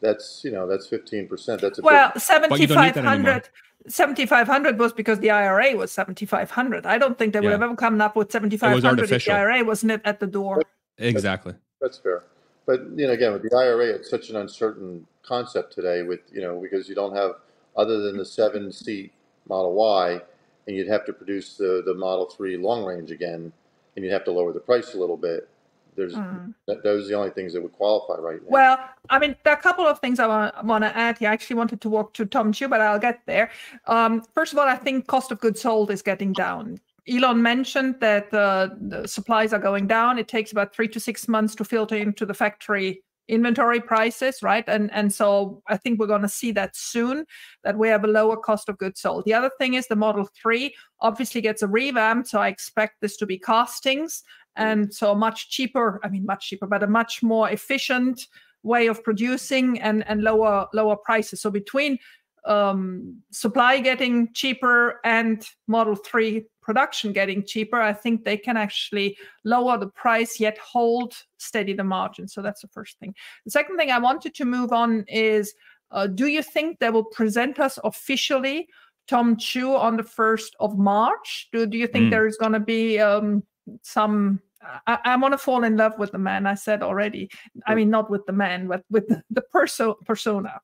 that's you know that's 15 percent. That's a well 7,500. 7500 was because the IRA was 7500. I don't think they would have ever come up with 7500 if the IRA wasn't at the door. Exactly. That's fair. But you know, again, with the IRA, it's such an uncertain concept today. With you know, because you don't have other than the seven seat Model Y, and you'd have to produce the the Model Three long range again, and you'd have to lower the price a little bit. There's mm. those are the only things that would qualify right now. Well, I mean, there are a couple of things I want, want to add here. I actually wanted to walk to Tom Zhu, but I'll get there. Um, first of all, I think cost of goods sold is getting down. Elon mentioned that uh, the supplies are going down. It takes about three to six months to filter into the factory inventory prices, right? And and so I think we're going to see that soon that we have a lower cost of goods sold. The other thing is the Model 3 obviously gets a revamp, so I expect this to be castings and so much cheaper i mean much cheaper but a much more efficient way of producing and and lower lower prices. So between um, supply getting cheaper and model 3 production getting cheaper i think they can actually lower the price yet hold steady the margin. So that's the first thing. The second thing i wanted to move on is uh, do you think they will present us officially Tom Zhu on the 1st of march? Do, do you think mm. there is going to be um, some I, I want to fall in love with the man. I said already. I mean, not with the man, but with the, perso- persona.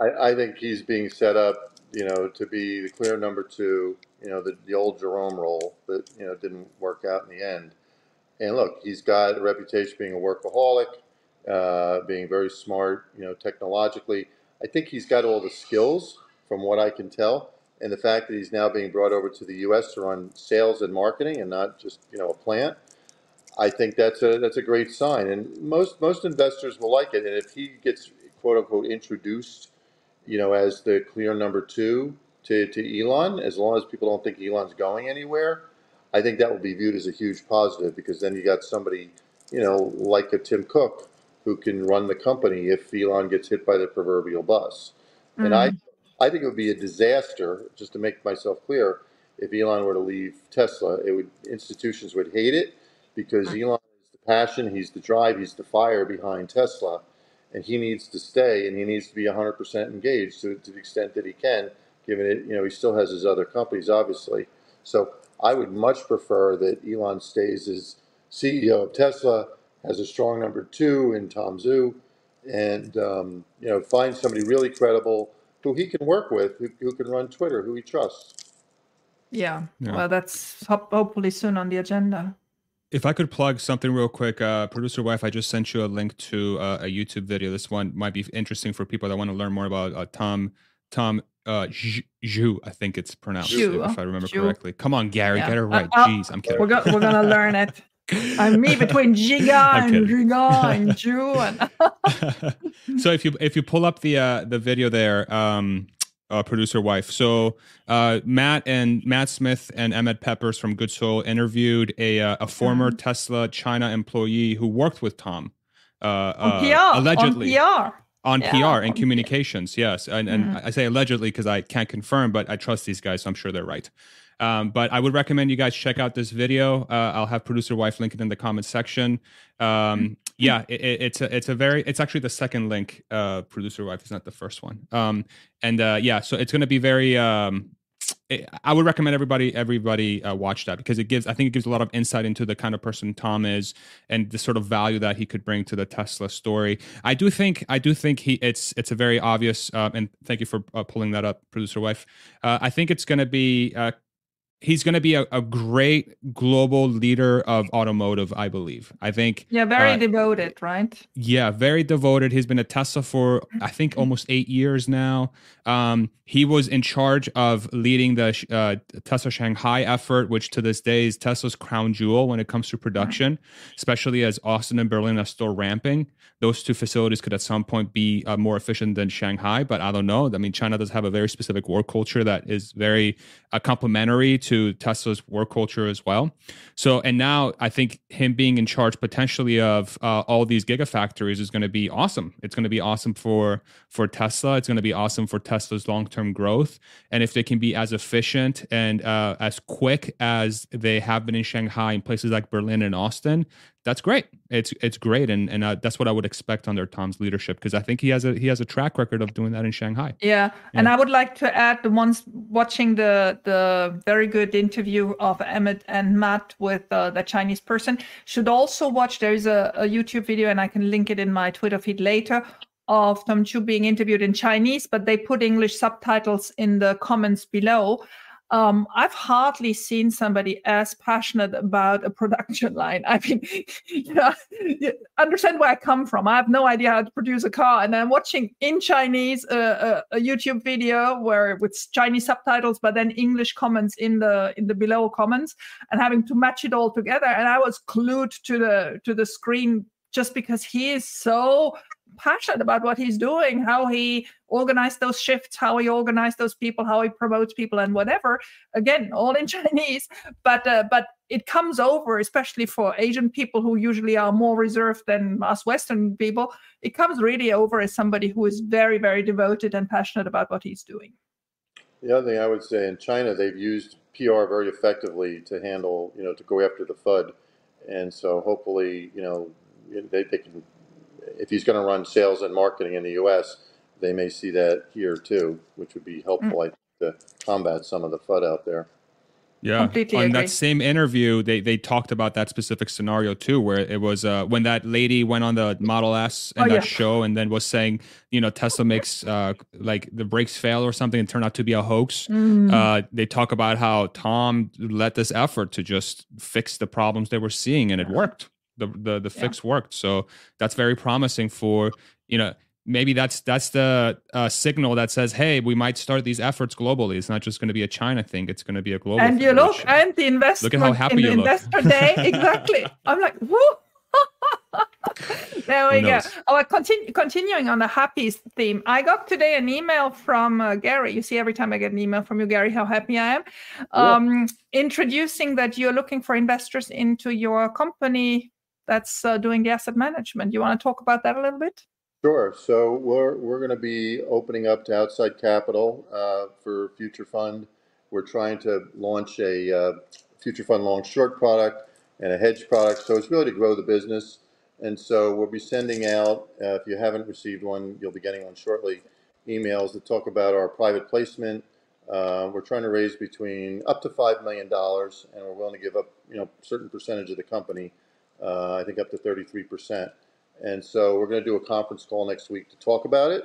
I, I, think he's being set up, you know, to be the clear number two. You know, the, the old Jerome role that you know didn't work out in the end. And look, he's got a reputation being a workaholic, uh, being very smart, you know, technologically. I think he's got all the skills, from what I can tell and the fact that he's now being brought over to the U.S. to run sales and marketing and not just you know a plant, I think that's a that's a great sign. And most most investors will like it. And if he gets quote unquote introduced, you know, as the clear number two to, to Elon, as long as people don't think Elon's going anywhere, I think that will be viewed as a huge positive because then you got somebody, you know, like a Tim Cook who can run the company if Elon gets hit by the proverbial bus. Mm-hmm. And I mm-hmm. I think it would be a disaster, just to make myself clear, if Elon were to leave Tesla. It would institutions would hate it because Elon is the passion, he's the drive, he's the fire behind Tesla, and he needs to stay and he needs to be 100% engaged to, to the extent that he can, given it, you know, he still has his other companies, obviously. So I would much prefer that Elon stays as CEO of Tesla, has a strong number two in Tom Zhu, and um, you know, find somebody really credible who he can work with, who, who can run Twitter, who he trusts. Yeah. yeah. Well, that's hopefully soon on the agenda. If I could plug something real quick, uh, producer wife, I just sent you a link to uh, a YouTube video. This one might be interesting for people that want to learn more about uh, Tom Tom uh Zhu, I think it's pronounced Zhu. if I remember Zhu. correctly. Come on, Gary, yeah. get it right. Uh, Jeez, I'm kidding. We're, go- we're gonna learn it. <laughs> <laughs> I'm me between Giga and Giga and <laughs> Zhu. And <laughs> so if you if you pull up the uh, the video there, um, uh, producer wife. So uh, Matt and Matt Smith and Emmett Peppers from Good Soil interviewed a uh, a former mm-hmm. Tesla China employee who worked with Tom. Uh, on PR, uh, allegedly on PR. On yeah, PR and communications, yes, and, and mm-hmm. I say allegedly because I can't confirm, but I trust these guys, so I'm sure they're right. Um, but I would recommend you guys check out this video. Uh, I'll have producer wife link it in the comment section. Um, mm-hmm. yeah, it, it's a it's a very it's actually the second link. Uh, producer wife is not the first one. Um, and uh, yeah, so it's going to be very. Um, it, I would recommend everybody everybody uh, watch that because it gives I think it gives a lot of insight into the kind of person Tom is and the sort of value that he could bring to the Tesla story. I do think I do think he it's it's a very obvious uh, and thank you for uh, pulling that up, producer wife. Uh, I think it's going to be uh, he's going to be a, a, great global leader of automotive i believe. I think yeah very uh, devoted right? Yeah very devoted. He's been at tesla for i think almost eight years now. Um, he was in charge of leading the uh, tesla shanghai effort which to this day is tesla's crown jewel when it comes to production especially as austin and berlin are still ramping. Those two facilities could at some point be uh, more efficient than shanghai but i don't know. I mean china does have a very specific work culture that is very uh, complementary to to Tesla's work culture as well. So, and now I think him being in charge potentially of uh, all these gigafactories is going to be awesome. It's going to be awesome for for Tesla. It's going to be awesome for Tesla's long term growth. And if they can be as efficient and uh, as quick as they have been in Shanghai and places like Berlin and Austin, that's great. It's it's great, and and uh, that's what I would expect under Tom's leadership because I think he has a he has a track record of doing that in Shanghai. Yeah, yeah. and I would like to add the ones watching the the very good interview of Emmett and Matt with uh, the Chinese person should also watch. There is a, a YouTube video, and I can link it in my Twitter feed later of Tom Zhu being interviewed in Chinese, but they put English subtitles in the comments below um, I've hardly seen somebody as passionate about a production <laughs> line. I mean, <laughs> you know, understand where I come from. I have no idea how to produce a car, and I'm watching in Chinese uh, a, a, YouTube video where with Chinese subtitles, but then English comments in the in the below comments, and having to match it all together. And I was glued to the to the screen just because he is so passionate about what he's doing, how he organized those shifts, how he organized those people, how he promotes people, and whatever. Again, all in <laughs> Chinese, but uh, but it comes over, especially for Asian people who usually are more reserved than us Western people. It comes really over as somebody who is very, very devoted and passionate about what he's doing. The other thing I would say in China, they've used PR very effectively to handle, you know, to go after the FUD. And so hopefully, you know, they, they can if he's going to run sales and marketing in the U.S., they may see that here too, which would be helpful mm. to combat some of the FUD out there. Yeah, Completely on agree. that same interview, they they talked about that specific scenario too, where it was uh, when that lady went on the Model S and oh, that yeah. show, and then was saying, you know, Tesla makes uh, like the brakes fail or something, and turned out to be a hoax. Mm. Uh, they talk about how Tom led this effort to just fix the problems they were seeing, and it worked the the, the fix yeah. worked so that's very promising for you know maybe that's that's the uh, signal that says hey we might start these efforts globally it's not just going to be a china thing it's going to be a global and you look and the investment look at how happy in the investor day exactly <laughs> i'm like whoo <laughs> there we go. Oh, continue, continuing on the happy theme. I got today an email from uh, Gary. You see, every time I get an email from you, Gary, how happy I am. Um, introducing that you're looking for investors into your company that's uh, doing the asset management. You want to talk about that a little bit? Sure. So we're we're going to be opening up to outside capital uh, for Future Fund. We're trying to launch a uh, Future Fund long short product and a hedge product. So it's really to grow the business And so we'll be sending out, uh, if you haven't received one, you'll be getting one shortly, emails that talk about our private placement. Uh, we're trying to raise between up to $5 million, and we're willing to give up, you know, certain percentage of the company, uh, I think up to 33%. And so we're going to do a conference call next week to talk about it,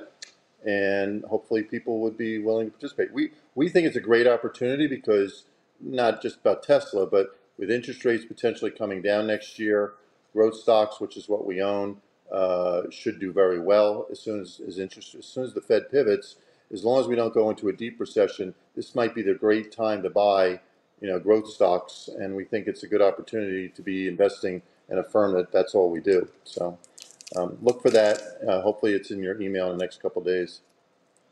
and hopefully people would be willing to participate. We, we think it's a great opportunity because not just about Tesla, but with interest rates potentially coming down next year, growth stocks, which is what we own, uh, should do very well as soon as, as interest, as soon as the Fed pivots. As long as we don't go into a deep recession, this might be the great time to buy, you know, growth stocks, and we think it's a good opportunity to be investing in affirm that that's all we do. So, um, look for that. Uh, hopefully, it's in your email in the next couple days.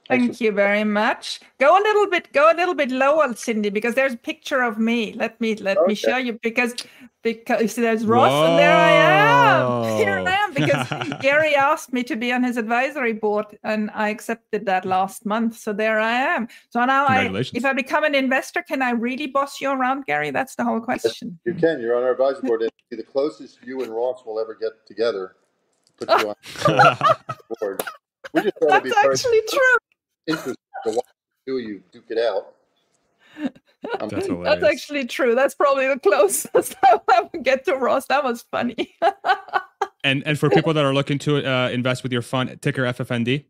Thank you very much. Go a little bit, go a little bit lower, Cindy, because there's a picture of me. Let me let okay. me show you because because there's Ross Whoa. and there I am. <laughs> Here I am because <laughs> Gary asked me to be on his advisory board and I accepted that last month. So there I am. So now I if I become an investor, can I really boss you around, Gary? That's the whole question. Yes, you can. You're on our advisory board. The closest you and Ross will ever get together. Put you on <laughs> board. We just That's actually true interesting to watch you you duke it out. Um, that's, that's, actually true. That's probably the closest <laughs> I'll ever get to Ross. That was funny. <laughs> and and for people that are looking to uh, invest with your fund, ticker FFND,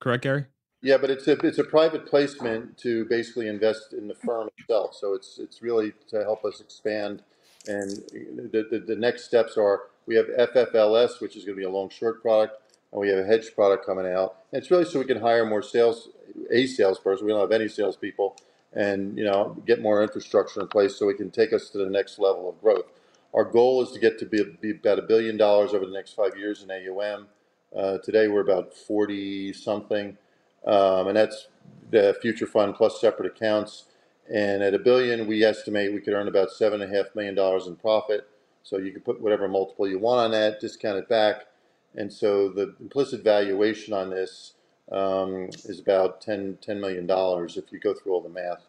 correct, Gary? Yeah, but it's a it's a private placement to basically invest in the firm itself. So it's it's really to help us expand. And the, the, the next steps are we have FFLS, which is going to be a long short product and we have a hedge product coming out. And it's really so we can hire more sales, a salesperson. We don't have any salespeople, and you know, get more infrastructure in place so we can take us to the next level of growth. Our goal is to get to be, be about a billion dollars over the next five years in AUM. Uh, today we're about 40 something, um, and that's the future fund plus separate accounts. And at a billion, we estimate we could earn about seven and a half million dollars in profit. So you can put whatever multiple you want on that, discount it back and so the implicit valuation on this um, is about 10, $10 million if you go through all the math,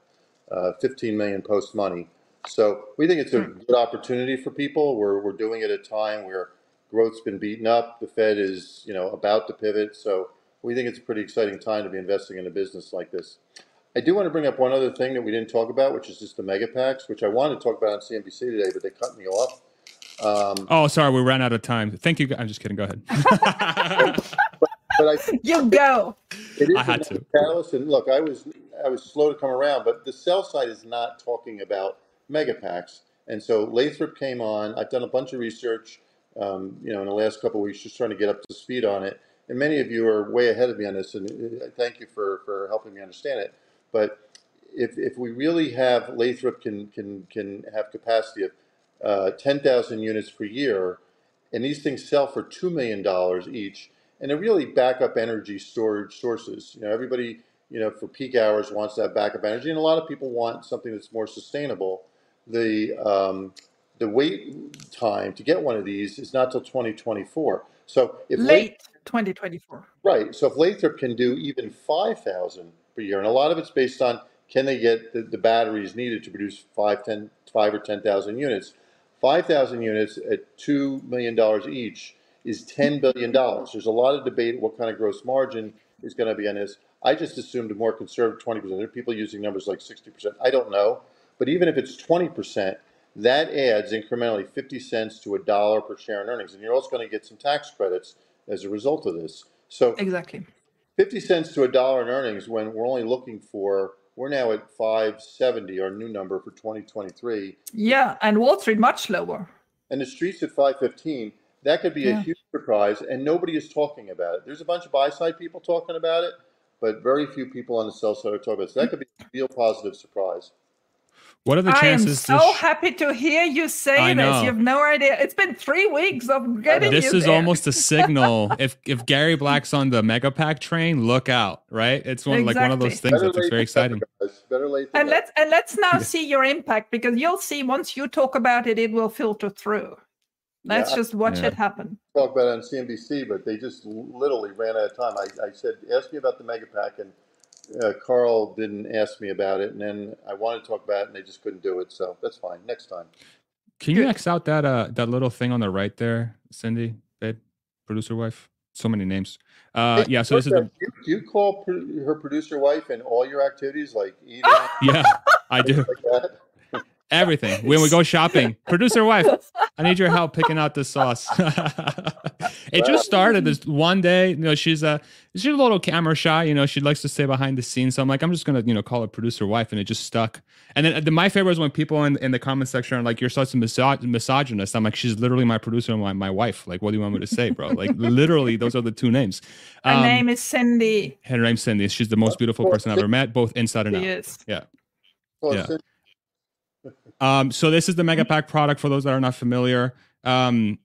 uh, 15 million post money. So we think it's a hmm. good opportunity for people. We're, we're doing it at a time where growth's been beaten up. The Fed is, you know, about to pivot. So we think it's a pretty exciting time to be investing in a business like this. I do want to bring up one other thing that we didn't talk about, which is just the mega packs, which I wanted to talk about on CNBC today, but they cut me off. Um, oh, sorry, we ran out of time. Thank you. I'm just kidding. Go ahead. but, <laughs> but I, you go. It is I had to. Catalyst, and look, I was I was slow to come around, but the sell side is not talking about mega packs. And so Lathrop came on. I've done a bunch of research, um, you know, in the last couple of weeks, just trying to get up to speed on it. And many of you are way ahead of me on this, and uh, thank you for for helping me understand it. But if if we really have Lathrop can can can have capacity of uh, 10,000 units per year, and these things sell for $2 million each, and they're really backup energy storage sources. You know, everybody, you know, for peak hours wants that backup energy, and a lot of people want something that's more sustainable. The um, the wait time to get one of these is not till 2024. So if late 2024, right? So if Lathrop can do even 5,000 per year, and a lot of it's based on can they get the, the batteries needed to produce five, 10, 5 or 10,000 units. 5,000 units at $2 million each is $10 billion. There's a lot of debate what kind of gross margin is going to be on this. I just assumed a more conservative 20%. There are people using numbers like 60%. I don't know. But even if it's 20%, that adds incrementally 50 cents to a dollar per share in earnings. And you're also going to get some tax credits as a result of this. So exactly 50 cents to a dollar in earnings when we're only looking for we're now at 570, our new number for 2023. Yeah, and Wall Street much lower. And the street's at 515. That could be yeah. a huge surprise, and nobody is talking about it. There's a bunch of buy side people talking about it, but very few people on the sell side are talking about it. So that could be a real positive surprise. What are the chances? I am so sh- happy to hear you say I this. Know. You have no idea. It's been three weeks of getting This is there. almost a <laughs> signal. if if Gary Black's on the mega pack train, look out! Right? It's one exactly. like one of those things Better that's very exciting. Better late. and let's and let's now <laughs> see your impact because you'll see once you talk about it, it will filter through. Let's yeah. just watch yeah. it happen. Talk about it on CNBC, but they just literally ran out of time. I, I said, ask me about the mega pack and uh, Carl didn't ask me about it, and then I wanted to talk about it, and they just couldn't do it. So that's fine. Next time. Can you X out that uh that little thing on the right there, Cindy? babe, producer wife. So many names. Uh, yeah. So this is the. Do you call her producer wife in all your activities, like eating? <laughs> yeah, I do. Like Everything. When we go shopping, producer wife, I need your help picking out the sauce. <laughs> it just started this one day. You know, she's a she's a little camera shy. You know, she likes to stay behind the scenes. So I'm like, I'm just gonna you know call her producer wife, and it just stuck. And then the, my favorite is when people in, in the comment section are like, "You're such a misog- misogynist." I'm like, she's literally my producer and my, my wife. Like, what do you want me to say, bro? Like, literally, those are the two names. Um, her name is Cindy. Her name's Cindy. She's the most beautiful person I've ever met, both inside and out. Is. Yeah. yeah. Um, so this is the Mega Pack product for those that are not familiar. Um,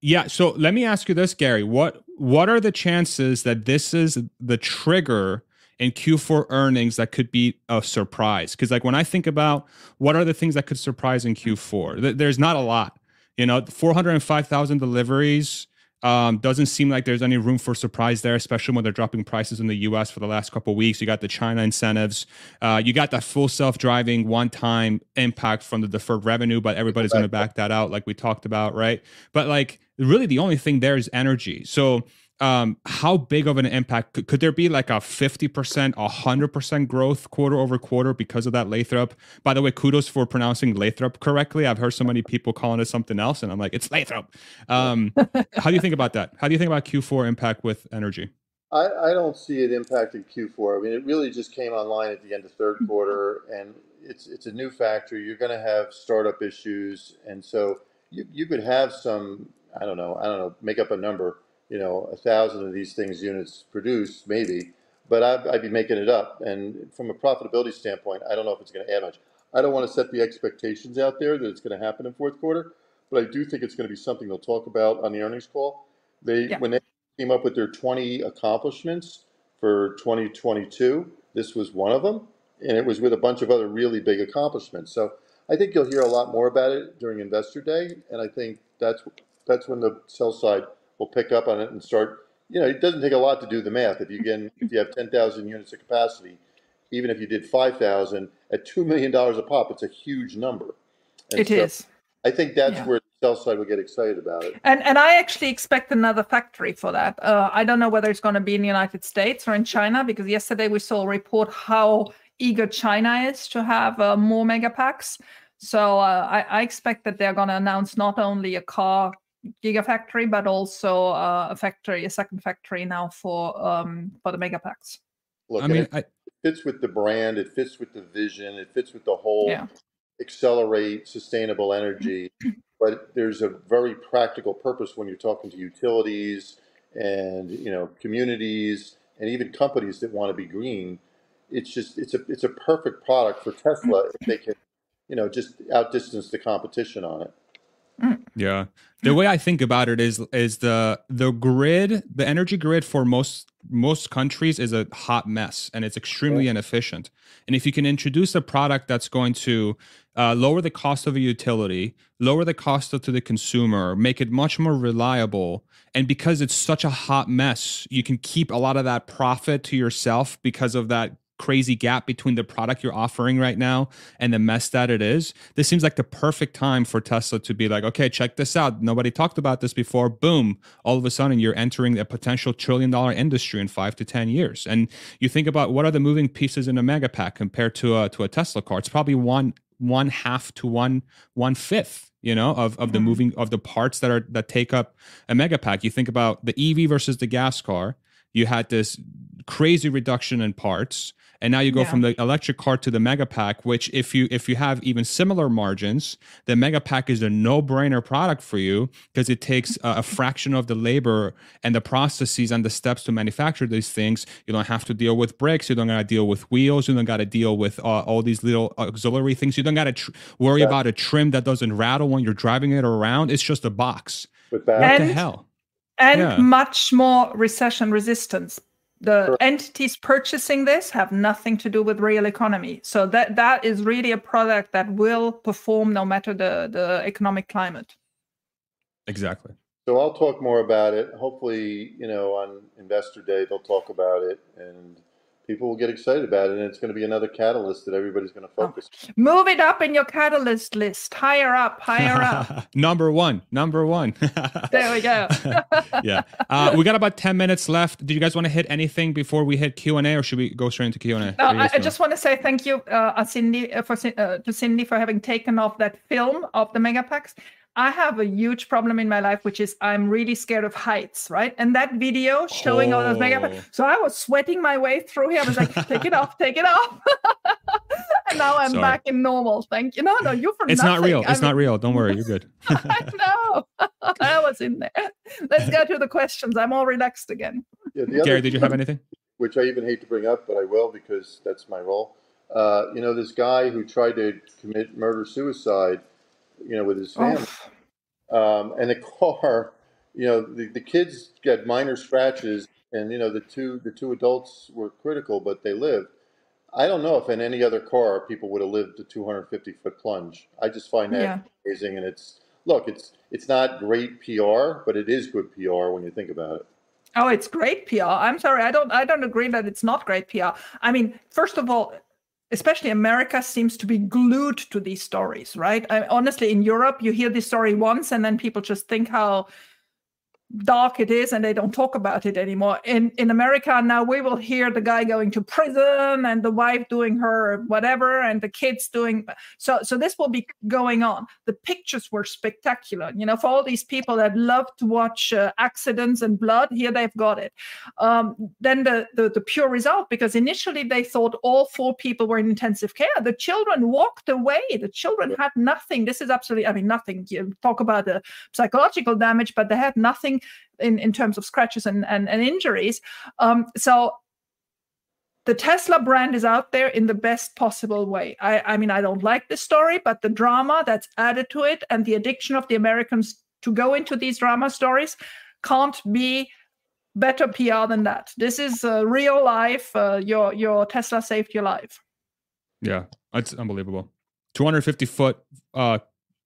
yeah. So let me ask you this, Gary. What what are the chances that this is the trigger in Q4 earnings that could be a surprise? Because like when I think about what are the things that could surprise in Q4, th- there's not a lot. You know, 405,000 deliveries. Um, doesn't seem like there's any room for surprise there, especially when they're dropping prices in the U.S. for the last couple weeks. You got the China incentives, uh, you got that full self-driving one-time impact from the deferred revenue, but everybody's going to back that out, like we talked about, right? But like, really, the only thing there is energy. So um, how big of an impact could, could there be like a 50% 100% growth quarter over quarter because of that lathrop? By the way kudos for pronouncing lathrop correctly. I've heard so many people calling it something else and i'm like it's lathrop. Um, <laughs> how do you think about that? How do you think about q4 impact with energy? I, I don't see it impacting q4 i mean it really just came online at the end of third quarter and it's it's a new factory. You're going to have startup issues and so you, you could have some i don't know i don't know make up a number you know, a thousand of these things units produced, maybe, but I'd, I'd be making it up. And from a profitability standpoint, I don't know if it's going to add much. I don't want to set the expectations out there that it's going to happen in fourth quarter, but I do think it's going to be something they'll talk about on the earnings call. They yeah. when they came up with their 20 accomplishments for 2022, this was one of them, and it was with a bunch of other really big accomplishments. So I think you'll hear a lot more about it during Investor Day, and I think that's that's when the sell side will pick up on it and start. You know, it doesn't take a lot to do the math. If you get <laughs> if you have ten thousand units of capacity, even if you did five thousand at two million dollars a pop, it's a huge number. And it so is. I think that's yeah. where the sell side will get excited about it. And and I actually expect another factory for that. Uh, I don't know whether it's going to be in the United States or in China because yesterday we saw a report how eager China is to have uh, more mega packs. So uh, I, I, expect that they're going to announce not only a car gigafactory, but also uh, a factory, a second factory now for um, for the megapacks. Look, I mean, it I, fits with the brand, it fits with the vision, it fits with the whole yeah. accelerate sustainable energy. <clears throat> but there's a very practical purpose when you're talking to utilities and you know communities and even companies that want to be green. It's just it's a it's a perfect product for Tesla if they can, you know, just outdistance the competition on it. Yeah. The way I think about it is is the the grid, the energy grid for most most countries is a hot mess and it's extremely inefficient. And if you can introduce a product that's going to uh, lower the cost of a utility, lower the cost to the consumer, make it much more reliable, and because it's such a hot mess, you can keep a lot of that profit to yourself because of that crazy gap between the product you're offering right now and the mess that it is this seems like the perfect time for tesla to be like okay check this out. Nobody talked about this before. Boom. All of a sudden you're entering a potential trillion dollar industry in five to ten years. And you think about what are the moving pieces in a mega pack compared to a to a tesla car? It's probably one one half to one one fifth you know of, of the mm-hmm. moving of the parts that are that take up a mega pack. You think about the ev versus the gas car. You had this crazy reduction in parts and now you go yeah. from the electric car to the mega pack which if you if you have even similar margins the mega pack is a no-brainer product for you because it takes a, a, fraction of the labor and the processes and the steps to manufacture these things. You don't have to deal with brakes. You don't got to deal with wheels. You don't got to deal with uh, all these little auxiliary things. You don't got to tr- worry yeah. about a trim that doesn't rattle when you're driving it around. It's just a box. What the hell? And yeah. much more recession resistance the sure. entities purchasing this have nothing to do with real economy. So that that is really a product that will perform no matter the the economic climate. Exactly. So i'll talk more about it. Hopefully you know on investor day they'll talk about it and people will get excited about it, and it's going to be another catalyst that everybody's going to oh. focus. Oh. Move it up in your catalyst list, higher up, higher up. <laughs> number one, number one. <laughs> there we go. <laughs> yeah, uh, we got about ten minutes left. Do you guys want to hit anything before we hit Q and A, or should we go straight into Q and A? No, I, I, just want to say thank you, uh, Cindy, uh, for uh, to Cindy for having taken off that film of the megapacks. I have a huge problem in my life, which is I'm really scared of heights, right? And that video showing oh. all those mega, oh. so I was sweating my way through here. I was like, take it off, <laughs> take it off. <laughs> and now I'm Sorry. back in normal. Thank you. No, no, you're from. It's nothing. not real. It's I not real. Don't worry, you're good. <laughs> I know. I was in there. Let's go to the questions. I'm all relaxed again. Yeah, Gary, did you have anything? Which I even hate to bring up, but I will because that's my role. Uh, you know, this guy who tried to commit murder suicide you know, with his family. Oh. Um, and the <laughs> car, you know, the, the kids got minor scratches, and you know, the two the two adults were critical, but they lived. I don't know if in any other car people would have lived a 250 foot plunge. I just find that yeah. amazing, and it's look, it's it's not great PR, but it is good PR when you think about it. Oh, it's great PR. I'm sorry, I don't I don't agree that it's not great PR. I mean, first of all, especially America seems to be glued to these stories, right? I, honestly, in Europe, you hear this story once and then people just think how dark it is and they don't talk about it anymore. In in america now we will hear the guy going to prison and the wife doing her whatever and the kids doing so so this will be going on. The pictures were spectacular. You know for all these people that love to watch uh, accidents and blood here they've got it. Um, then the, the the pure result because initially they thought all four people were in intensive care. The children walked away. The children had nothing. This is absolutely i mean nothing. You talk about the psychological damage but they had nothing in, in terms of scratches and, and, and injuries. Um, so the Tesla brand is out there in the best possible way. I, I mean, I don't like this story, but the drama that's added to it and the addiction of the Americans to go into these drama stories can't be better PR than that. This is uh, real life. Uh, your your Tesla saved your life. Yeah, it's unbelievable. 250 foot uh,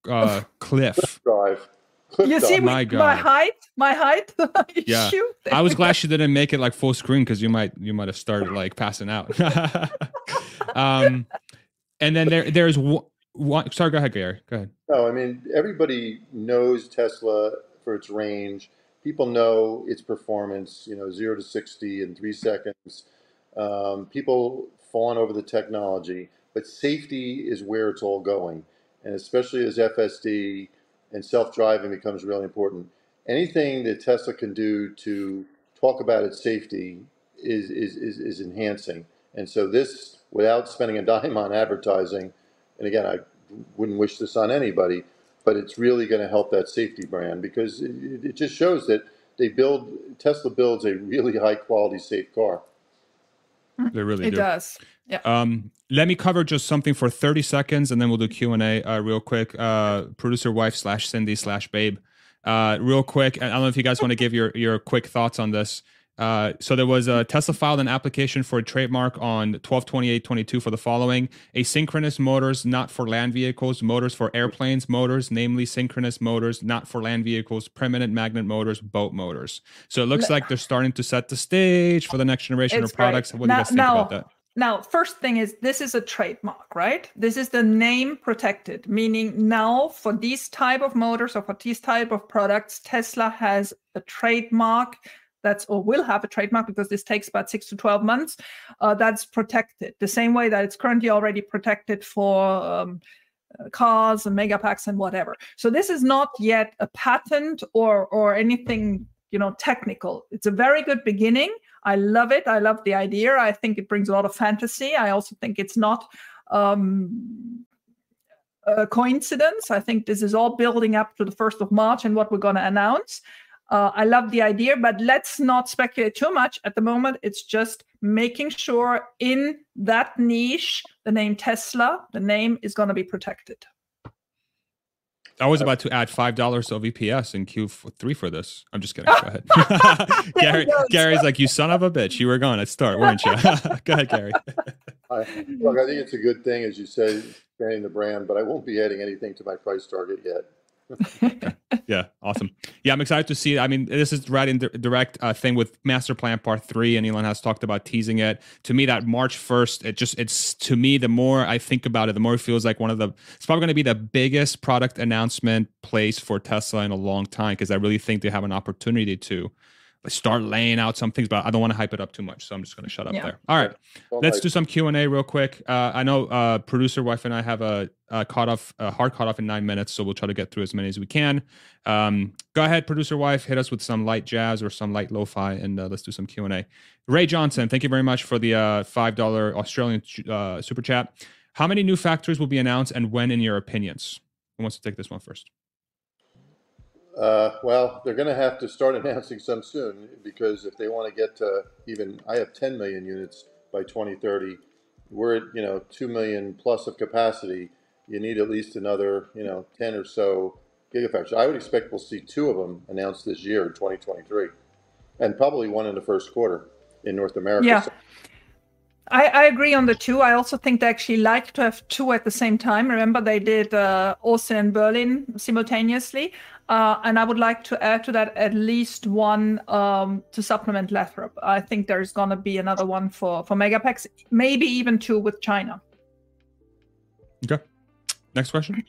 uh, <laughs> cliff drive you see my, my, height my height? <laughs> Yeah. i was glad she didn't make it like full screen because you might you might have started like passing out. <laughs> Um and then there there's one, one sorry go ahead gary. Go ahead. No i mean everybody knows tesla for its range. People know its performance you know 0 to 60 in three seconds. Um, people fawn over the technology but safety is where it's all going. And especially as fsd and self-driving becomes really important. Anything that Tesla can do to talk about its safety is, is, is, is enhancing. And so this, without spending a <laughs> dime on advertising, and again, I wouldn't wish this on anybody, but it's really going to help that safety brand because it, it just shows that they build, Tesla builds a really high quality, safe car. They really it do. does. Yeah. Um, let me cover just something for 30 seconds and then we'll do q&a uh, real quick. Uh, producer wife slash cindy slash babe. Uh, real quick i don't know if you guys want to give your, your quick thoughts on this. Uh, so there was a tesla filed an application for a trademark on 122822 for the following. Asynchronous motors not for land vehicles. Motors for airplanes motors namely synchronous motors not for land vehicles. Permanent magnet motors boat motors. So it looks like they're starting to set the stage for the next generation it's of products. great. what do you guys think now, about that now, first thing is this is a trademark, right? This is the name protected, meaning now for these type of motors or for these type of products, Tesla has a trademark that's or will have a trademark because this takes about six to 12 months uh, that's protected. The same way that it's currently already protected for um, uh, cars and megapacks and whatever. So this is not yet a patent or or anything you know technical. It's a very good beginning I love it. I love the idea. I think it brings a lot of fantasy. I also think it's not um, a coincidence. I think this is all building up to the 1st of March and what we're going to announce. Uh, I love the idea, but let's not speculate too much at the moment. It's just making sure in that niche, the name Tesla, the name is going to be protected. I was about to add five dollars of EPS in Q3 for this. I'm just kidding. <laughs> Go ahead. <laughs> Gary, Gary's like, you son of a bitch. You were going to start, weren't you? <laughs> Go ahead, Gary. I, look, I think it's a good thing, as you say, expanding the brand, but I won't be adding anything to my price target yet. Yeah, awesome. Yeah, I'm excited to see. It. I mean, this is right in direct uh, thing with Master Plan Part Three, and Elon has talked about teasing it. To me, that March first, it just it's to me the more I think about it, the more it feels like one of the. It's probably going to be the biggest product announcement place for Tesla in a long time because I really think they have an opportunity to start laying out some things, but I don't want to hype it up too much, so I'm just going to shut up yeah. there. All right, let's do some Q and A real quick. Uh, I know uh, producer wife and I have a, a cut off, a hard cut off in nine minutes, so we'll try to get through as many as we can. Um, go ahead, producer wife, hit us with some light jazz or some light lo-fi, and uh, let's do some Q and A. Ray Johnson, thank you very much for the uh, five dollar Australian uh, super chat. How many new factories will be announced, and when, in your opinions? Who wants to take this one first? Uh, well, they're going to have to start <laughs> announcing some soon because if they want to get to even, I have 10 million units by 2030. We're at you know 2 million plus of capacity. You need at least another you know 10 or so gigafactories. I would expect we'll see two of them announced this year in 2023, and probably one in the first quarter in North America. Yeah. So I, I, agree on the two. I also think they actually like to have two at the same time. Remember, they did uh, Austin and Berlin simultaneously. Uh, and I would like to add to that at least one um, to supplement Lathrop. I think there's going to be another one for, for Megapacks, maybe even two with China. Okay. Next question.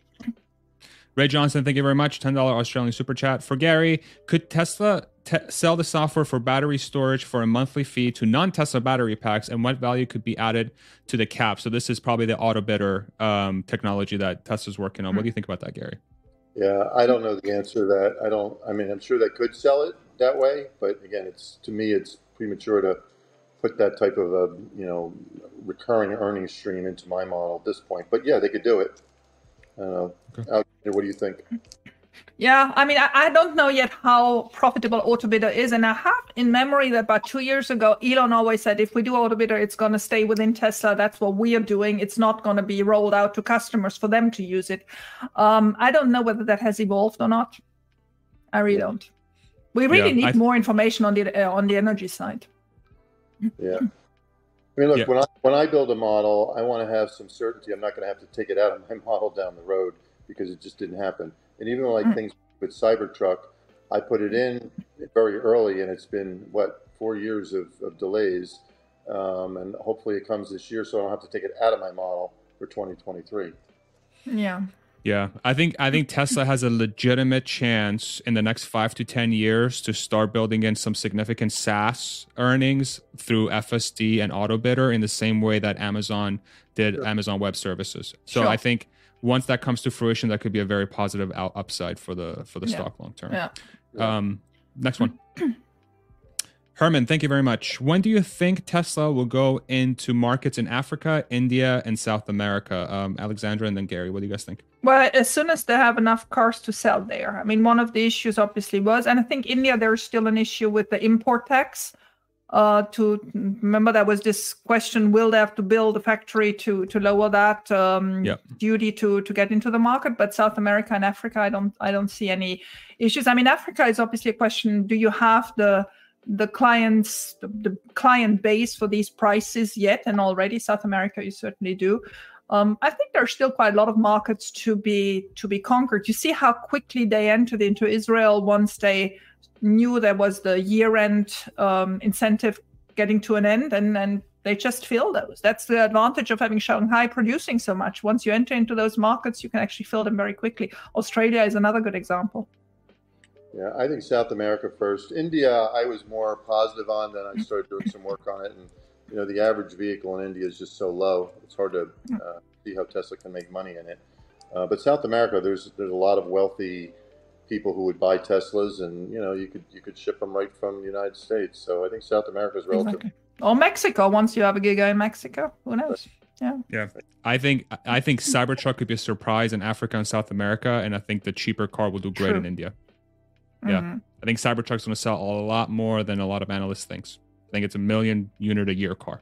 Ray Johnson, thank you very much. $10 Australian super chat. For Gary, could Tesla te- sell the software for battery storage for a monthly fee to non Tesla battery packs? And what value could be added to the cap? So, this is probably the Autobidder um, technology that Tesla's working on. What do you think about that, Gary? Yeah, I don't know the answer to that. I don't, I mean, I'm sure they could sell it that way, but again, it's to me, it's premature to put that type of a, you know, recurring earnings stream into my model at this point. But yeah, they could do it. Uh, okay. what do you think? Yeah, I mean, I, I, don't know yet how profitable Autobidder is. And I have in memory that about two years ago, Elon always said if we do Autobidder, it's going to stay within Tesla. That's what we are doing. It's not going to be rolled out to customers for them to use it. Um, I don't know whether that has evolved or not. I really don't. We really yeah, need more information on the uh, on the energy side. Yeah. <clears throat> I mean, look, yeah. when I when I build a model, I want to have some certainty. I'm not going to have to take it out of my model down the road because it just didn't happen. And even like mm. things with Cybertruck, I put it in very early, and it's been what four years of, of delays, um, and hopefully it comes this year, so I don't have to take it out of my model for 2023. Yeah. Yeah, I think I think Tesla has a legitimate chance in the next five to ten years to start building in some significant SaaS earnings through FSD and Autobidder in the same way that Amazon did sure. Amazon Web Services. So sure. I think once that comes to fruition, that could be a very positive out- upside for the for the yeah. stock long term. Yeah. Um, next one. <clears throat> Herman, thank you very much. When do you think Tesla will go into markets in Africa, India, and South America? Um, Alexandra and then Gary, what do you guys think? Well, as soon as they have enough cars to sell there. I mean, one of the issues obviously was, and I think India, there's still an issue with the import tax uh, to remember there was this question will they have to build a factory to to lower that um, yep. duty to to get into the market but south america and africa i don't i don't see any issues i mean africa is obviously a question do you have the the clients the, the client base for these prices yet and already south america you certainly do um, I think there are still quite a lot of markets to be to be conquered. You see how quickly they entered into Israel once they knew there was the year-end um, incentive getting to an end, and and they just fill those. That's the advantage of having Shanghai producing so much. Once you enter into those markets, you can actually fill them very quickly. Australia is another good example. Yeah, I think South America first. India, I was more positive on. Then I started doing some work on it, and you know, the average vehicle in India is just so low. It's hard to uh, see how Tesla can make money in it. Uh, but South America, there's there's a lot of wealthy people who would buy Teslas, and you know you could you could ship them right from the United States. So I think South America is relative. Exactly. Or Mexico. Once you have a Giga in Mexico, who knows? Yeah. Yeah. I think I think Cybertruck could be a surprise in Africa and South America, and I think the cheaper car will do great True. in India. Yeah. Mm-hmm. I think Cybertruck's going to sell a lot more than a lot of analysts think. I think it's a million unit a year car.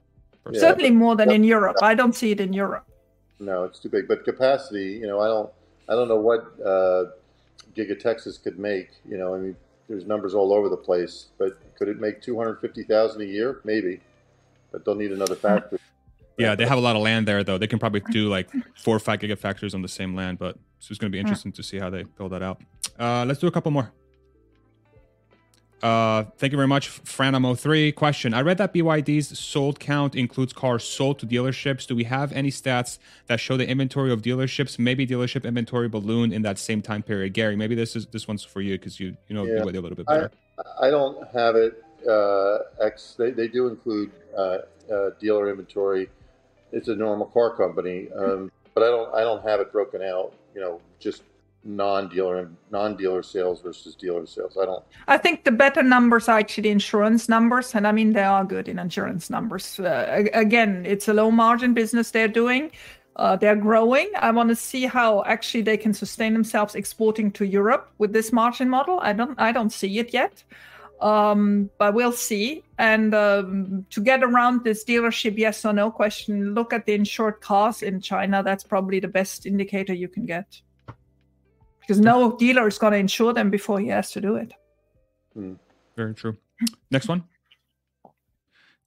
Yeah. Certainly more than in Europe. I don't see it in Europe. No, it's too big. But capacity, you know, I don't, I don't know what uh, Giga Texas could make. You know, I mean, there's numbers all over the place, but could it make 250,000 a year? Maybe, but they'll need another factory. Yeah, they have a lot of land there, though. They can probably do like four or five gigafactories on the same land, but So it's going to be interesting to see how they build that out. Uh, let's do a couple more. Uh, thank you very much, Franamo3. Question I read that BYD's sold count includes cars sold to dealerships. Do we have any stats that show the inventory of dealerships? Maybe dealership inventory balloon in that same time period. Gary, maybe this is this one's for you because you you know yeah. BYD a little bit better. I, I don't have it. Uh, X they, they do include uh, uh, dealer inventory. It's a normal car company, um, but I don't I don't have it broken out. You know, just non-dealer non-dealer sales versus dealer sales. I don't. I think the better numbers are actually insurance numbers, and I mean they are good in insurance numbers. Uh, again, it's a low margin business they're doing. Uh, they're growing. I want to see how actually they can sustain themselves exporting to Europe with this margin model. I don't I don't see it yet. Um, but we'll see. And um, to get around this dealership yes or no question, look at the insured cars in China. That's probably the best indicator you can get because no dealer is going to insure them before he has to do it. Mm, very true. Next one.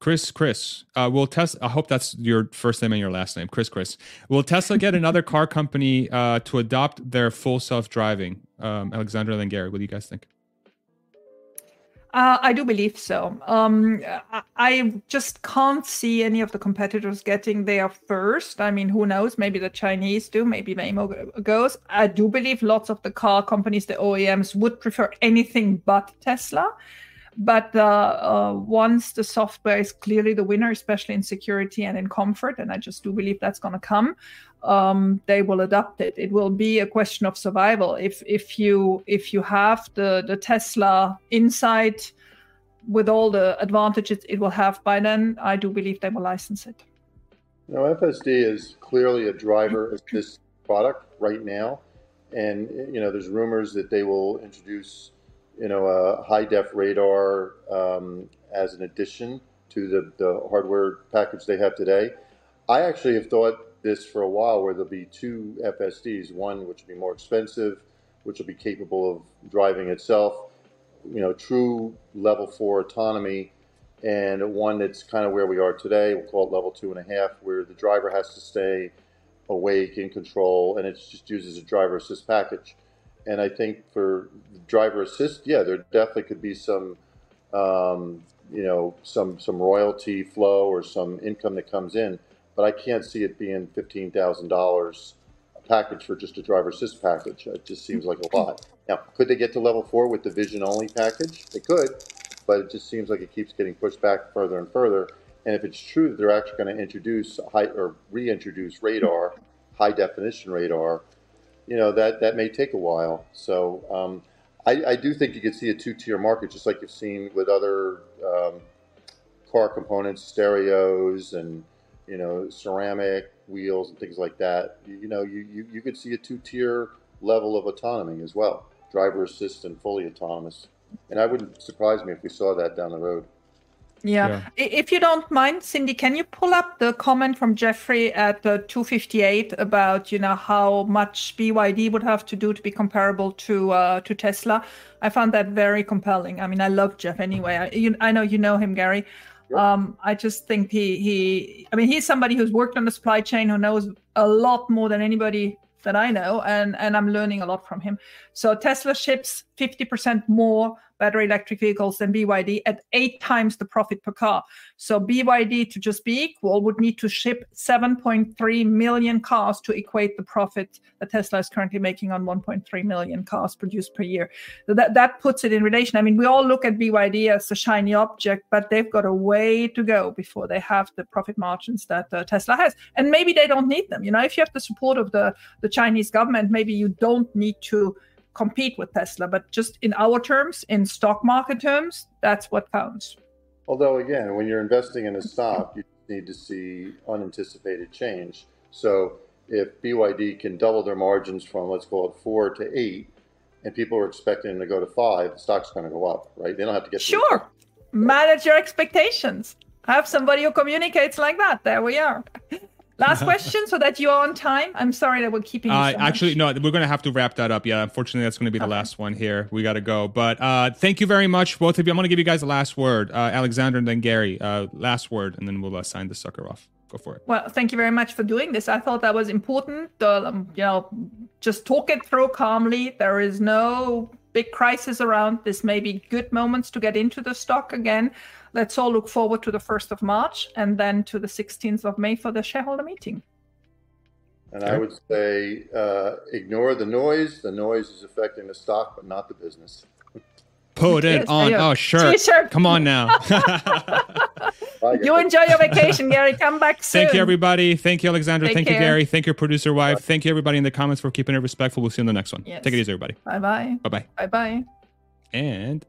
Chris, Chris, uh, will Tesla? I hope that's your first name and your last name. Chris, Chris. Will Tesla get another car company uh, to adopt their full self-driving? Um, Alexandra and Gary, what do you guys think? Uh, I do believe so. Um, I just can't see any of the competitors getting there first. I mean, who knows? Maybe the Chinese do. Maybe Waymo goes. I do believe lots of the car companies, the OEMs, would prefer anything but Tesla. But uh, uh, once the software is clearly the winner, especially in security and in comfort, and I just do believe that's going to come, um, they will adopt it. It will be a question of survival. If if you if you have the the Tesla Insight with all the advantages it will have by then, I do believe they will license it. Now, FSD is clearly a driver of this product right now, and you know there's rumors that they will introduce you know, a high def radar um, as an addition to the, the hardware package they have today. I actually have thought this for a while where there'll be two FSDs, one which will be more expensive, which will be capable of driving itself, you know, true level four autonomy, and one that's kind of where we are today. We'll call it level two and a half, where the driver has to stay awake in control, and it just uses a driver assist package. And I think for driver assist, yeah, there definitely could be some, um, you know, some some royalty flow or some income that comes in, but I can't see it being fifteen thousand dollars a package for just a driver assist package. It just seems like a lot. Now, could they get to level four with the vision only package? They could, but it just seems like it keeps getting pushed back further and further. And if it's true that they're actually going to introduce high or reintroduce radar, high definition radar, you know that that may take a while. So um, I, I, do think you could see a two-tier market, just like you've seen with other um, car components, stereos, and you know ceramic wheels and things like that. You, you know, you, you you could see a two-tier level of autonomy as well, driver assist and fully autonomous. And I wouldn't surprise me if we saw that down the road. Yeah. yeah. If you don't mind, Cindy, can you pull up the comment from Jeffrey at uh, 258 about you know how much BYD would have to do to be comparable to uh, to Tesla? I found that very compelling. I mean, I love Jeff anyway. I, you, I know you know him, Gary. Um, I just think he he. I mean, he's somebody who's worked on the supply chain who knows a lot more than anybody that I know, and and I'm learning a lot from him. So Tesla ships 50% more battery electric vehicles than BYD at eight times the profit per car. So BYD, to just be equal, would need to ship 7.3 million cars to equate the profit that Tesla is currently making on 1.3 million cars produced per year. So that, that puts it in relation. I mean, we all look at BYD as a shiny object, but they've got a way to go before they have the profit margins that uh, Tesla has. And maybe they don't need them. You know, if you have the support of the, the Chinese government, maybe you don't need to compete with Tesla, but just in our terms, in stock market terms, that's what counts. Although, again, when you're investing in a stock, you need to see unanticipated change. So if BYD can double their margins from, let's call it four to eight, and people are expecting them to go to five, the stock's going to go up, right? They don't have to get sure. Manage your expectations. Have somebody who communicates like that. There we are. Last <laughs> question, so that you're on time. I'm sorry that we're keeping. Uh, so actually, no, we're going to have to wrap that up. Yeah, unfortunately, that's going to be the okay. last one here. We got to go. But uh, thank you very much, both of you. I'm going to give you guys the last word, uh, Alexander and then Gary. Uh, last word, and then we'll uh, sign the sucker off. go for it. Well, thank you very much for doing this. I thought that was important. Um, you know, just talk it through calmly. There is no big crisis around. This may be good moments to get into the stock again. Let's all look forward to the 1st of March and then to the 16th of May for the shareholder meeting. And I would say uh, ignore the noise. The noise is affecting the stock, but not the business. Put it on. Oh, sure. T-shirt. Come on now. <laughs> you enjoy your vacation, Gary. Come back soon. <laughs> Thank you, everybody. Thank you, Alexandra. Take Thank care. you, Gary. Thank you, producer wife. Bye. Thank you, everybody in the comments for keeping it respectful. We'll see you in the next one. Yes. Take it easy, everybody. Bye bye. Bye bye. Bye bye. And